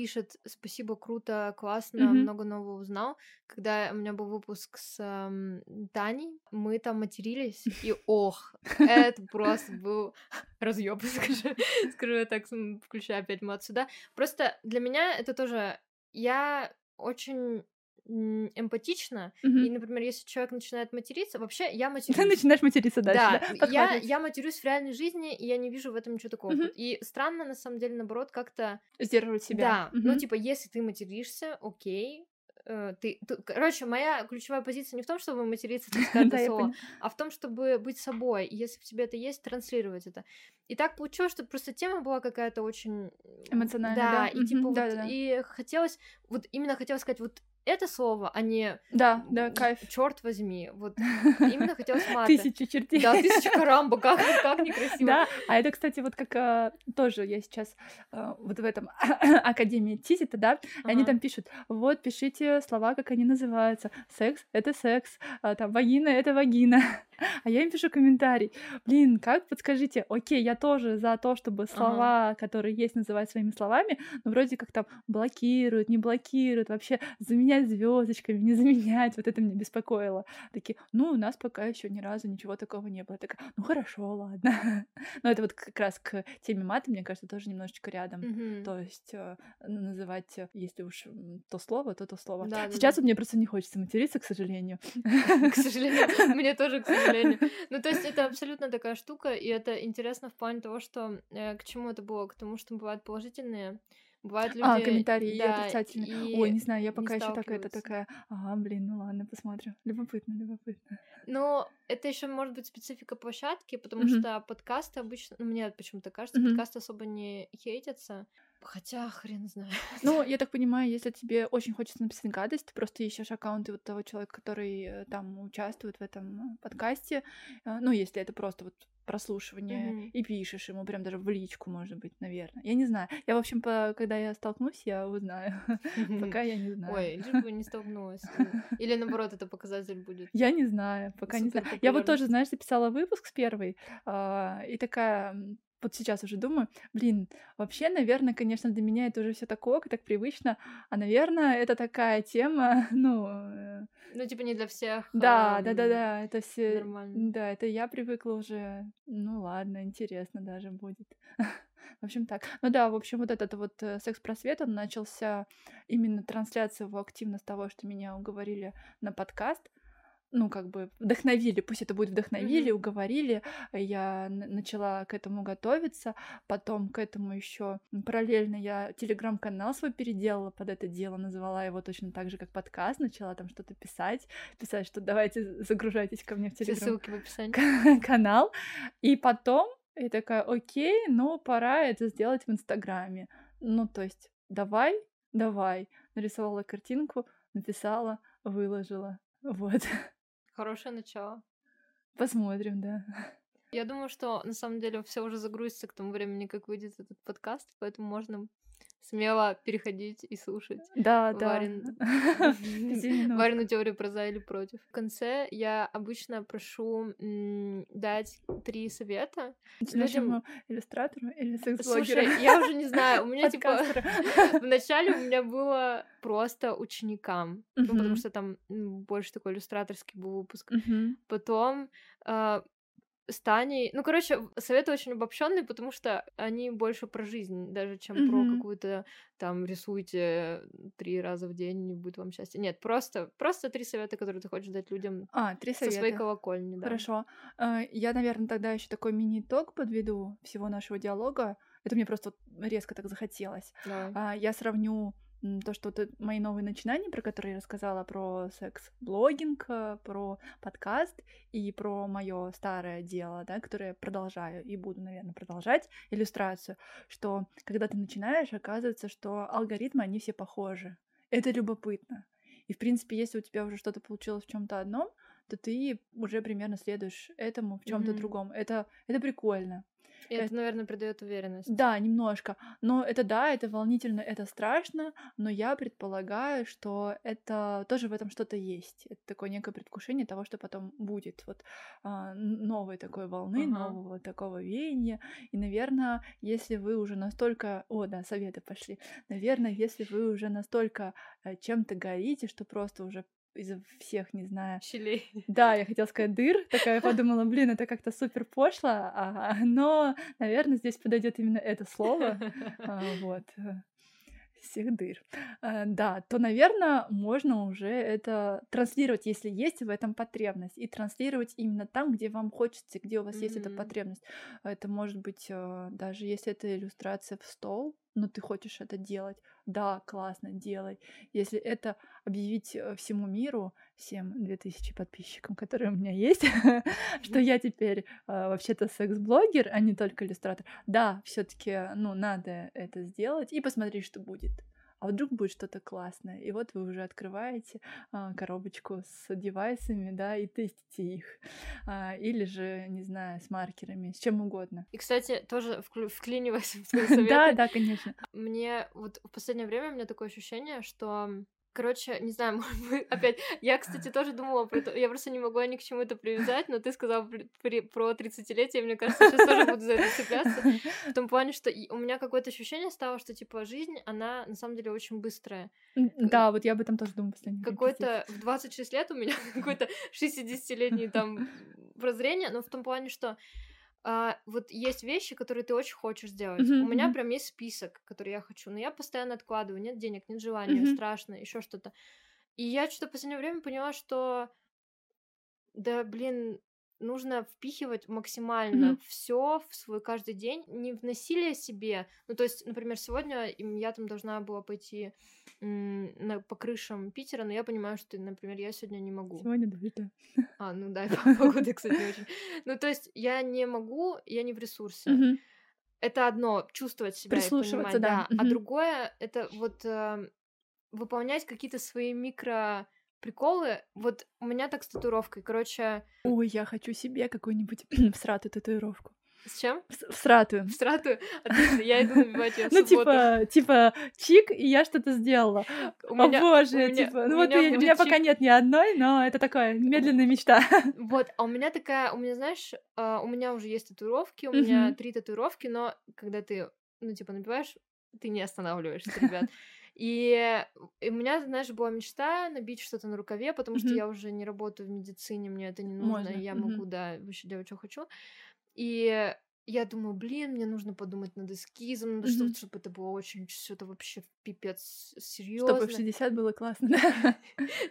пишет «Спасибо, круто, классно,
Мгм.
много нового узнал». Когда у меня был выпуск с ам, Таней, мы там матерились, и ох, это просто был <laughs> разъеб, <laughs> скажу, скажу я так, включая опять мат сюда. Просто для меня это тоже... Я очень м, эмпатична, и, например, если человек начинает материться, вообще я <laughs>
Ты
матерюсь.
начинаешь материться дальше,
Да,
да?
я, я матерюсь в реальной жизни, и я не вижу в этом ничего такого.
Мгм.
И странно, на самом деле, наоборот, как-то...
Сдерживать себя.
Да, ну,
Мгм.
типа, если ты материшься, окей, э, ты, ты- Короче, моя ключевая позиция не в том, чтобы материться через <laughs> каждое
Да,
слово, а в том, чтобы быть собой. И если в тебе это есть, транслировать это. И так получилось, что просто тема была какая-то очень...
Эмоциональная,
Да,
да.
и типа
Мгм,
вот... И хотелось... Вот именно хотелось сказать вот это слово, а не...
Да, да, кайф.
Черт возьми. Вот <laughs> именно хотелось мата.
Тысячи чертей.
Да, тысяча <laughs> карамба, как, как некрасиво.
Да, а это, кстати, вот как а, тоже я сейчас а, вот в этом <coughs> Академии Тизита, да, они там пишут, вот, пишите слова, как они называются. Секс — это секс, а, там, вагина — это вагина. <laughs> А я им пишу комментарий. Блин, как, подскажите, окей, я тоже за то, чтобы слова, которые есть, называть своими словами, но вроде как там блокируют, не блокируют, вообще заменять звездочками, не <laughs> заменять, вот это меня беспокоило. Такие, ну, у нас пока еще ни разу ничего такого не было. Я такая, ну, хорошо, ладно. <laughs> Но это вот как раз к теме мата, мне кажется, тоже немножечко рядом.
Мгм.
То есть э, называть, э, если уж то слово, то то слово.
Да, да,
Сейчас
да.
вот мне просто не хочется материться, к сожалению.
К сожалению, мне тоже, к сожалению. <laughs> Ну, то есть это абсолютно такая штука, и это интересно в плане того, что э, к чему это было? К тому, что бывают положительные, бывают люди...
А, комментарии
да,
отрицательные.
и
Ой, не знаю, я пока еще такая, это такая, ага, блин, ну ладно, посмотрим. Любопытно, любопытно.
Но это еще может быть специфика площадки, потому
Мгм.
что подкасты обычно, ну, мне почему-то кажется,
Мгм.
подкасты особо не хейтятся. Хотя, хрен знает.
Ну, я так понимаю, если тебе очень хочется написать гадость, ты просто ищешь аккаунты вот того человека, который э, там участвует в этом э, подкасте. Э, Ну, если это просто вот прослушивание,
Мгм.
и пишешь ему прям даже в личку, может быть, наверное. Я не знаю. Я, в общем, по- когда я столкнусь, я узнаю. <laughs> Пока я не знаю.
Ой, лишь бы не столкнулась. <laughs> Или наоборот, это показатель будет.
Я не знаю, пока не знаю. Я вот тоже, знаешь, записала выпуск с первой, а, и такая, вот сейчас уже думаю, блин, вообще, наверное, конечно, для меня это уже все такое, так привычно, а, наверное, это такая тема, <laughs> ну, э,
Ну, типа не для всех.
да,
ам,
да, да, да, это все,
Нормально.
да, это я привыкла уже, ну ладно, интересно даже будет. <laughs> В общем, так. Ну да, в общем, вот этот вот э, секс-просвет, он начался именно трансляция его активно с того, что меня уговорили на подкаст. Ну, как бы вдохновили, пусть это будет вдохновили,
Мгм.
уговорили. Я н- начала к этому готовиться. Потом к этому еще параллельно я телеграм-канал свой переделала под это дело, назвала его точно так же, как подкаст, начала там что-то писать, писать, что давайте загружайтесь ко мне в
Все
телеграм
ссылки в описании. <laughs>
канал. И потом я такая, окей, ну пора это сделать в Инстаграме. Ну, то есть, давай, давай. Нарисовала картинку, написала, выложила. Вот. <laughs>
Хорошее начало.
Посмотрим, да.
Я думаю, что на самом деле все уже загрузится к тому времени, как выйдет этот подкаст, поэтому можно смело переходить и слушать.
Да, да.
Варин... <laughs>
Зимину.
Варину теорию про за или против. В конце я обычно прошу дать три совета.
Нашему иллюстратору или секс-блогеру?
Слушай, я уже не знаю, у <laughs> меня типа <laughs> вначале у меня было просто ученикам, ну, потому что там больше такой иллюстраторский был выпуск. Потом а, с Таней. Ну, короче, советы очень обобщенные, потому что они больше про жизнь, даже чем про
Мгм.
какую-то там рисуйте три раза в день, и будет вам счастье. Нет, просто, просто три совета, которые ты хочешь дать людям
А, три
со своей
совета.
колокольни, да.
Хорошо. Э, Я, наверное, тогда еще такой мини-итог подведу всего нашего диалога. Это мне просто резко так захотелось.
Давай.
А, Я сравню то, что вот мои новые начинания, про которые я рассказала, про секс-блогинг, э, про подкаст и про мое старое дело, да, которое я продолжаю и буду, наверное, продолжать, иллюстрацию, что когда ты начинаешь, оказывается, что алгоритмы, они все похожи. Это любопытно. И, в принципе, если у тебя уже что-то получилось в чем-то одном, то ты уже примерно следуешь этому в чем-то
Мгм.
другом. Это, это прикольно.
И это, наверное, придает уверенность.
Да, немножко. Но это да, это волнительно, это страшно, но я предполагаю, что это тоже в этом что-то есть. Это такое некое предвкушение того, что потом будет. Вот а, новой такой волны,
Ага.
нового такого веяния. И, наверное, если вы уже настолько... О, да, советы пошли. Наверное, если вы уже настолько э, чем-то горите, что просто уже из-за всех, не знаю,
Щелей.
да, я хотела сказать <laughs> дыр, такая подумала, блин, это как-то супер пошло, а, но, наверное, здесь подойдет именно это слово, <laughs> а, вот, э, всех дыр. А, Да, то, наверное, можно уже это транслировать, если есть в этом потребность, и транслировать именно там, где вам хочется, где у вас есть эта потребность. Это может быть э, даже если это иллюстрация в стол, но ты хочешь это делать, да, классно, делай. Если это объявить э, всему миру, всем 2000 подписчикам, которые у меня есть, <laughs> что я теперь э, вообще-то секс-блогер, а не только иллюстратор. Да, все-таки, ну, надо это сделать и посмотреть, что будет. А вдруг будет что-то классное. И вот вы уже открываете а, коробочку с девайсами, да, и тестите их. А, или же, не знаю, с маркерами, с чем угодно.
И, кстати, тоже вклиниваясь <laughs> в твои <laughs> советы,
Да, да, конечно.
мне вот в последнее время у меня такое ощущение, что Короче, не знаю, <laughs> может быть, опять, я, кстати, тоже думала про это, я просто не могла ни к чему это привязать, но ты сказал при- при- про 30-летие, мне кажется, сейчас тоже буду за это цепляться, в том плане, что у меня какое-то ощущение стало, что, типа, жизнь, она на самом деле очень быстрая.
М, Да, вот я об этом тоже думаю постоянно.
Какой-то в 26 лет у меня <laughs> какое-то 60-летнее там <laughs> прозрение, но в том плане, что а, вот есть вещи, которые ты очень хочешь сделать.
Мгм,
У меня прям есть список, который я хочу, но я постоянно откладываю. Нет денег, нет желания,
Мгм.
страшно, еще что-то. И я что-то в последнее время поняла, что да, блин, нужно впихивать максимально
Мгм.
все в свой каждый день, не в насилие себе. Ну, то есть, например, сегодня я там должна была пойти м, на, по крышам Питера, но я понимаю, что, например, я сегодня не могу.
Сегодня дождь. <laughs>
А, ну да, и <laughs> по- погода, кстати, не очень. Ну, то есть, я не могу, я не в ресурсе. Это одно чувствовать себя и
Прислушиваться,
понимать,
да.
А
Мгм.
другое это вот э, выполнять какие-то свои микро приколы. Вот у меня так с татуировкой. Короче,
Ой, я хочу себе какую-нибудь <clears throat> всратую татуировку.
с чем?
Вс- Всратую.
В страту? Отлично, я иду набивать ее в <laughs>
Ну, типа, типа, чик, и я что-то сделала. О боже, типа, ну вот у меня пока нет ни одной, но это такая медленная мечта. <laughs>
Вот, а у меня такая, у меня, знаешь, а, у меня уже есть татуировки, у меня три татуировки, но когда ты, ну, типа, набиваешь, ты не останавливаешься, ребят. <laughs> И, и у меня, знаешь, была мечта набить что-то на рукаве, потому что
Мгм.
я уже не работаю в медицине, мне это не нужно,
Можно,
я
мгм.
могу, да, вообще делать, что хочу. И я думаю, блин, мне нужно подумать над эскизом, надо
Мгм.
что-то, чтобы это было очень что-то вообще пипец
Чтобы в
серьезно.
60 было классно? <laughs>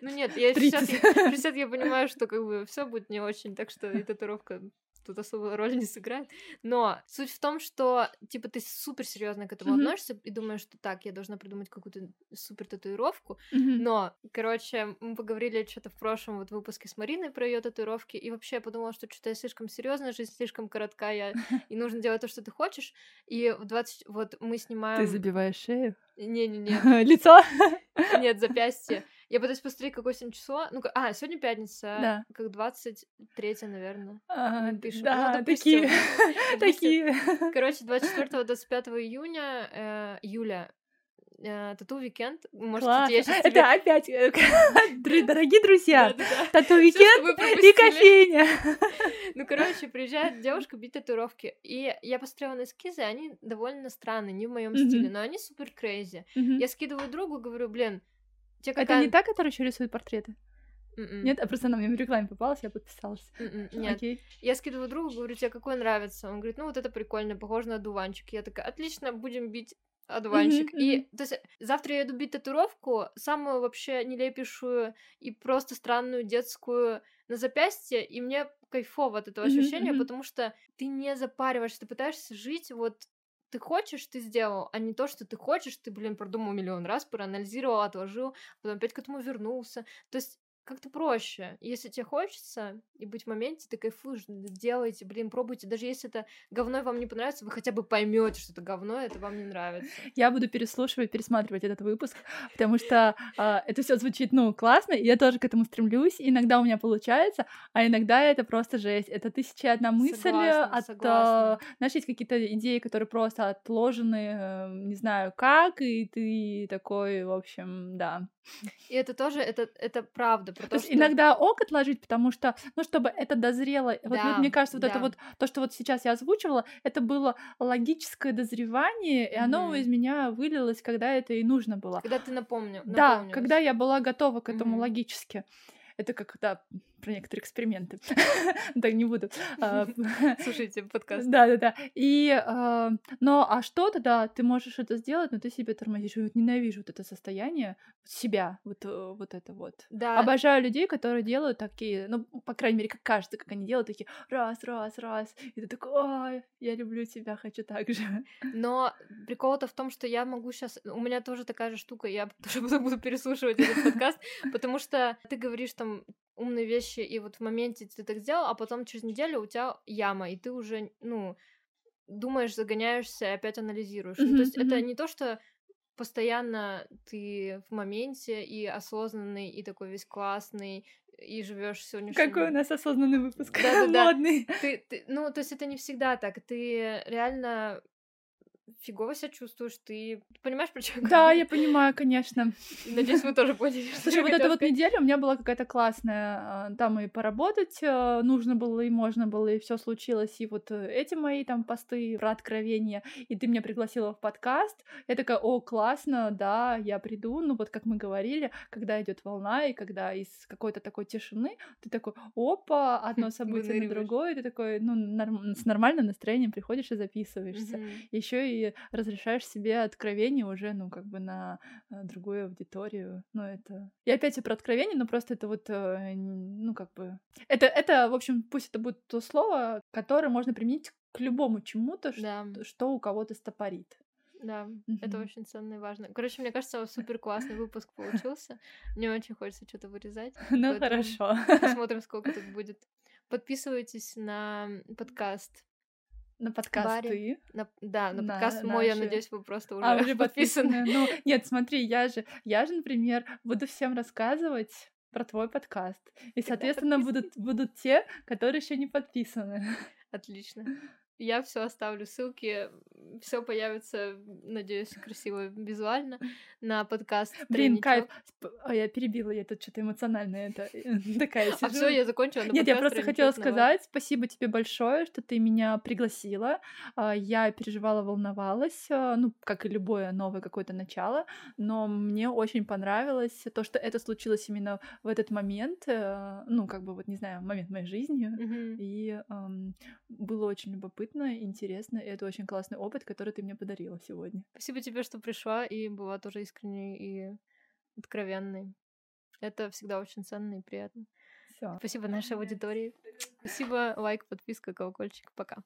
Ну нет, <laughs> я в
30.
60, я- в 60 я понимаю, что как бы все будет не очень, так что и <laughs> татуировка тут особо роли не сыграет. Но суть в том, что типа ты супер серьезно к этому
Мгм.
относишься и думаешь, что так, я должна придумать какую-то супер татуировку.
Мгм.
Но, короче, мы поговорили что-то в прошлом вот выпуске с Мариной про ее татуировки, и вообще я подумала, что что-то я слишком серьезная, жизнь слишком коротка, я... <laughs> и нужно делать то, что ты хочешь. И в 20... вот мы
Ты
снимаем...
забиваешь шею?
Не-не-не, <laughs>
Лицо?
нет, запястье. <laughs> Я пытаюсь посмотреть, какое сегодня число. Ну, а, сегодня пятница.
Да.
Как 23 наверное.
А,
пишем.
Да,
Ну, допустим,
такие, <laughs>
допустим.
такие.
Короче, <laughs> 24-25 июня, э, июля э, тату-викенд. Может,
Класс.
я сейчас
Это опять, э, <laughs> дорогие друзья,
Да-да-да.
тату-викенд
вы
и кофейня.
Ну, короче, приезжает девушка бить татуировки. И я посмотрела на эскизы, они довольно странные, не в моем стиле, но они супер крейзи. Я скидываю другу, говорю, блин, тебе
Это
какая...
не та, которая еще рисует портреты?
М-м,
Нет, а просто она мне в рекламе попалась, я подписалась.
м-м, Нет.
Окей.
Я скидываю другу, говорю, тебе какой нравится? Он говорит, ну вот это прикольно, похоже на одуванчик. Я такая, отлично, будем бить одуванчик.
Мгм,
И то есть завтра я иду бить татуировку, самую вообще нелепейшую и просто странную детскую на запястье, и мне кайфово от этого ощущения,
мгм.
потому что ты не запариваешься, ты пытаешься жить вот ты хочешь, ты сделал, а не то, что ты хочешь, ты, блин, продумал миллион раз, проанализировал, отложил, потом опять к этому вернулся. То есть как-то проще. Если тебе хочется и быть в моменте, ты кайфуешь, делайте, блин, пробуйте. Даже если это говно и вам не понравится, вы хотя бы поймете, что это говно, и это вам не нравится.
Я буду переслушивать, пересматривать этот выпуск, потому что а, это все звучит, ну, классно, и я тоже к этому стремлюсь. Иногда у меня получается, а иногда это просто жесть. Это тысяча и одна мысль
Согласна,
от...
согласна.
а, знаешь, есть какие-то идеи, которые просто отложены, э, не знаю как, и ты такой, в общем, да.
И это тоже, это, это правда. Про
То
то, что...
иногда ок отложить, потому что, ну, чтобы это дозрело. Вот, вот
Да,
мне кажется, вот это
да.
вот, то, что вот сейчас я озвучивала, это было логическое дозревание, и оно
Мгм.
из меня вылилось, когда это и нужно было.
Когда ты напомню.
Да, когда я была готова к этому
Мгм.
логически. Это как, да, про некоторые эксперименты. <laughs> Так не буду. А, <laughs>
Слушайте подкаст.
Да, да, да. И, а, но, а что-то, да, ты можешь это сделать, но ты себя тормозишь. Вот ненавижу вот это состояние себя, вот, э, вот это вот.
Да,
Обожаю людей, которые делают такие, ну, по крайней мере, как кажется, как они делают, такие раз, раз, раз. И ты такой, ой, я люблю тебя, хочу так же. <laughs>
Но прикол-то в том, что я могу сейчас... У меня тоже такая же штука, я тоже буду переслушивать этот подкаст, потому что ты говоришь там умные вещи, и вот в моменте ты так сделал, а потом через неделю у тебя яма, и ты уже, ну, думаешь, загоняешься и опять анализируешь. Ну,
Мгм,
то есть это не то, что постоянно ты в моменте и осознанный, и такой весь классный, и живешь сегодняшним...
Какой у нас осознанный выпуск.
Да-да-да. <laughs>
Модный.
Ты, ты- ну, то есть это не всегда так. Ты реально фигово себя чувствуешь, ты понимаешь, про что
Да, я понимаю, конечно. <laughs>
Надеюсь, вы тоже поняли,
Слушай, вот эта вот неделя у меня была какая-то классная. а, Там и поработать а, нужно было, и можно было, и все случилось. И вот э, эти мои там посты про откровения. И ты меня пригласила в подкаст. Я такая, о, классно, да, я приду. Ну вот как мы говорили, когда идет волна, и когда из какой-то такой тишины ты такой, опа, одно <laughs> событие на другое, ты такой, ну, с нормальным настроением приходишь и записываешься еще и разрешаешь себе откровение уже, ну, как бы на э, другую аудиторию. Ну, это... И опять про откровение, но просто это вот, э, ну, как бы... Это, это, в общем, пусть это будет то слово, которое можно применить к любому чему-то,
Да,
что у кого-то стопорит.
да, это
Мгм.
очень ценно и важно. Короче, мне кажется, <laughs> супер классный выпуск получился. Мне очень хочется что-то вырезать. <laughs>
Ну, хорошо.
Посмотрим, <laughs> сколько тут будет. Подписывайтесь на подкаст.
На подкаст
Барри.
ты.
На- да, на
На
подкаст мой, я надеюсь, вы просто уже
А, уже <laughs>
подписаны.
подписаны. Ну, нет, смотри, я же, я же, например, буду всем рассказывать про твой подкаст. И, соответственно, будут, будут те, которые еще не подписаны.
Отлично. <laughs> Я все оставлю ссылки, все появится, надеюсь, красиво визуально на подкаст.
Блин, кайф. Ой, я перебила, я тут что-то эмоциональная это, <laughs> такая
А
сижу.
все, я закончила.
Нет, я просто хотела
на
сказать спасибо тебе большое, что ты меня пригласила. А, Я переживала, волновалась, а, ну, как и любое новое какое-то начало, но мне очень понравилось то, что это случилось именно в этот момент, э, ну, как бы, вот, не знаю, момент моей жизни, и было очень любопытно, интересно, и это очень классный опыт, который ты мне подарила сегодня.
Спасибо тебе, что пришла и была тоже искренней и откровенной. Это всегда очень ценно и приятно.
Все.
Спасибо нашей аудитории. Спасибо, лайк, подписка, колокольчик. Пока.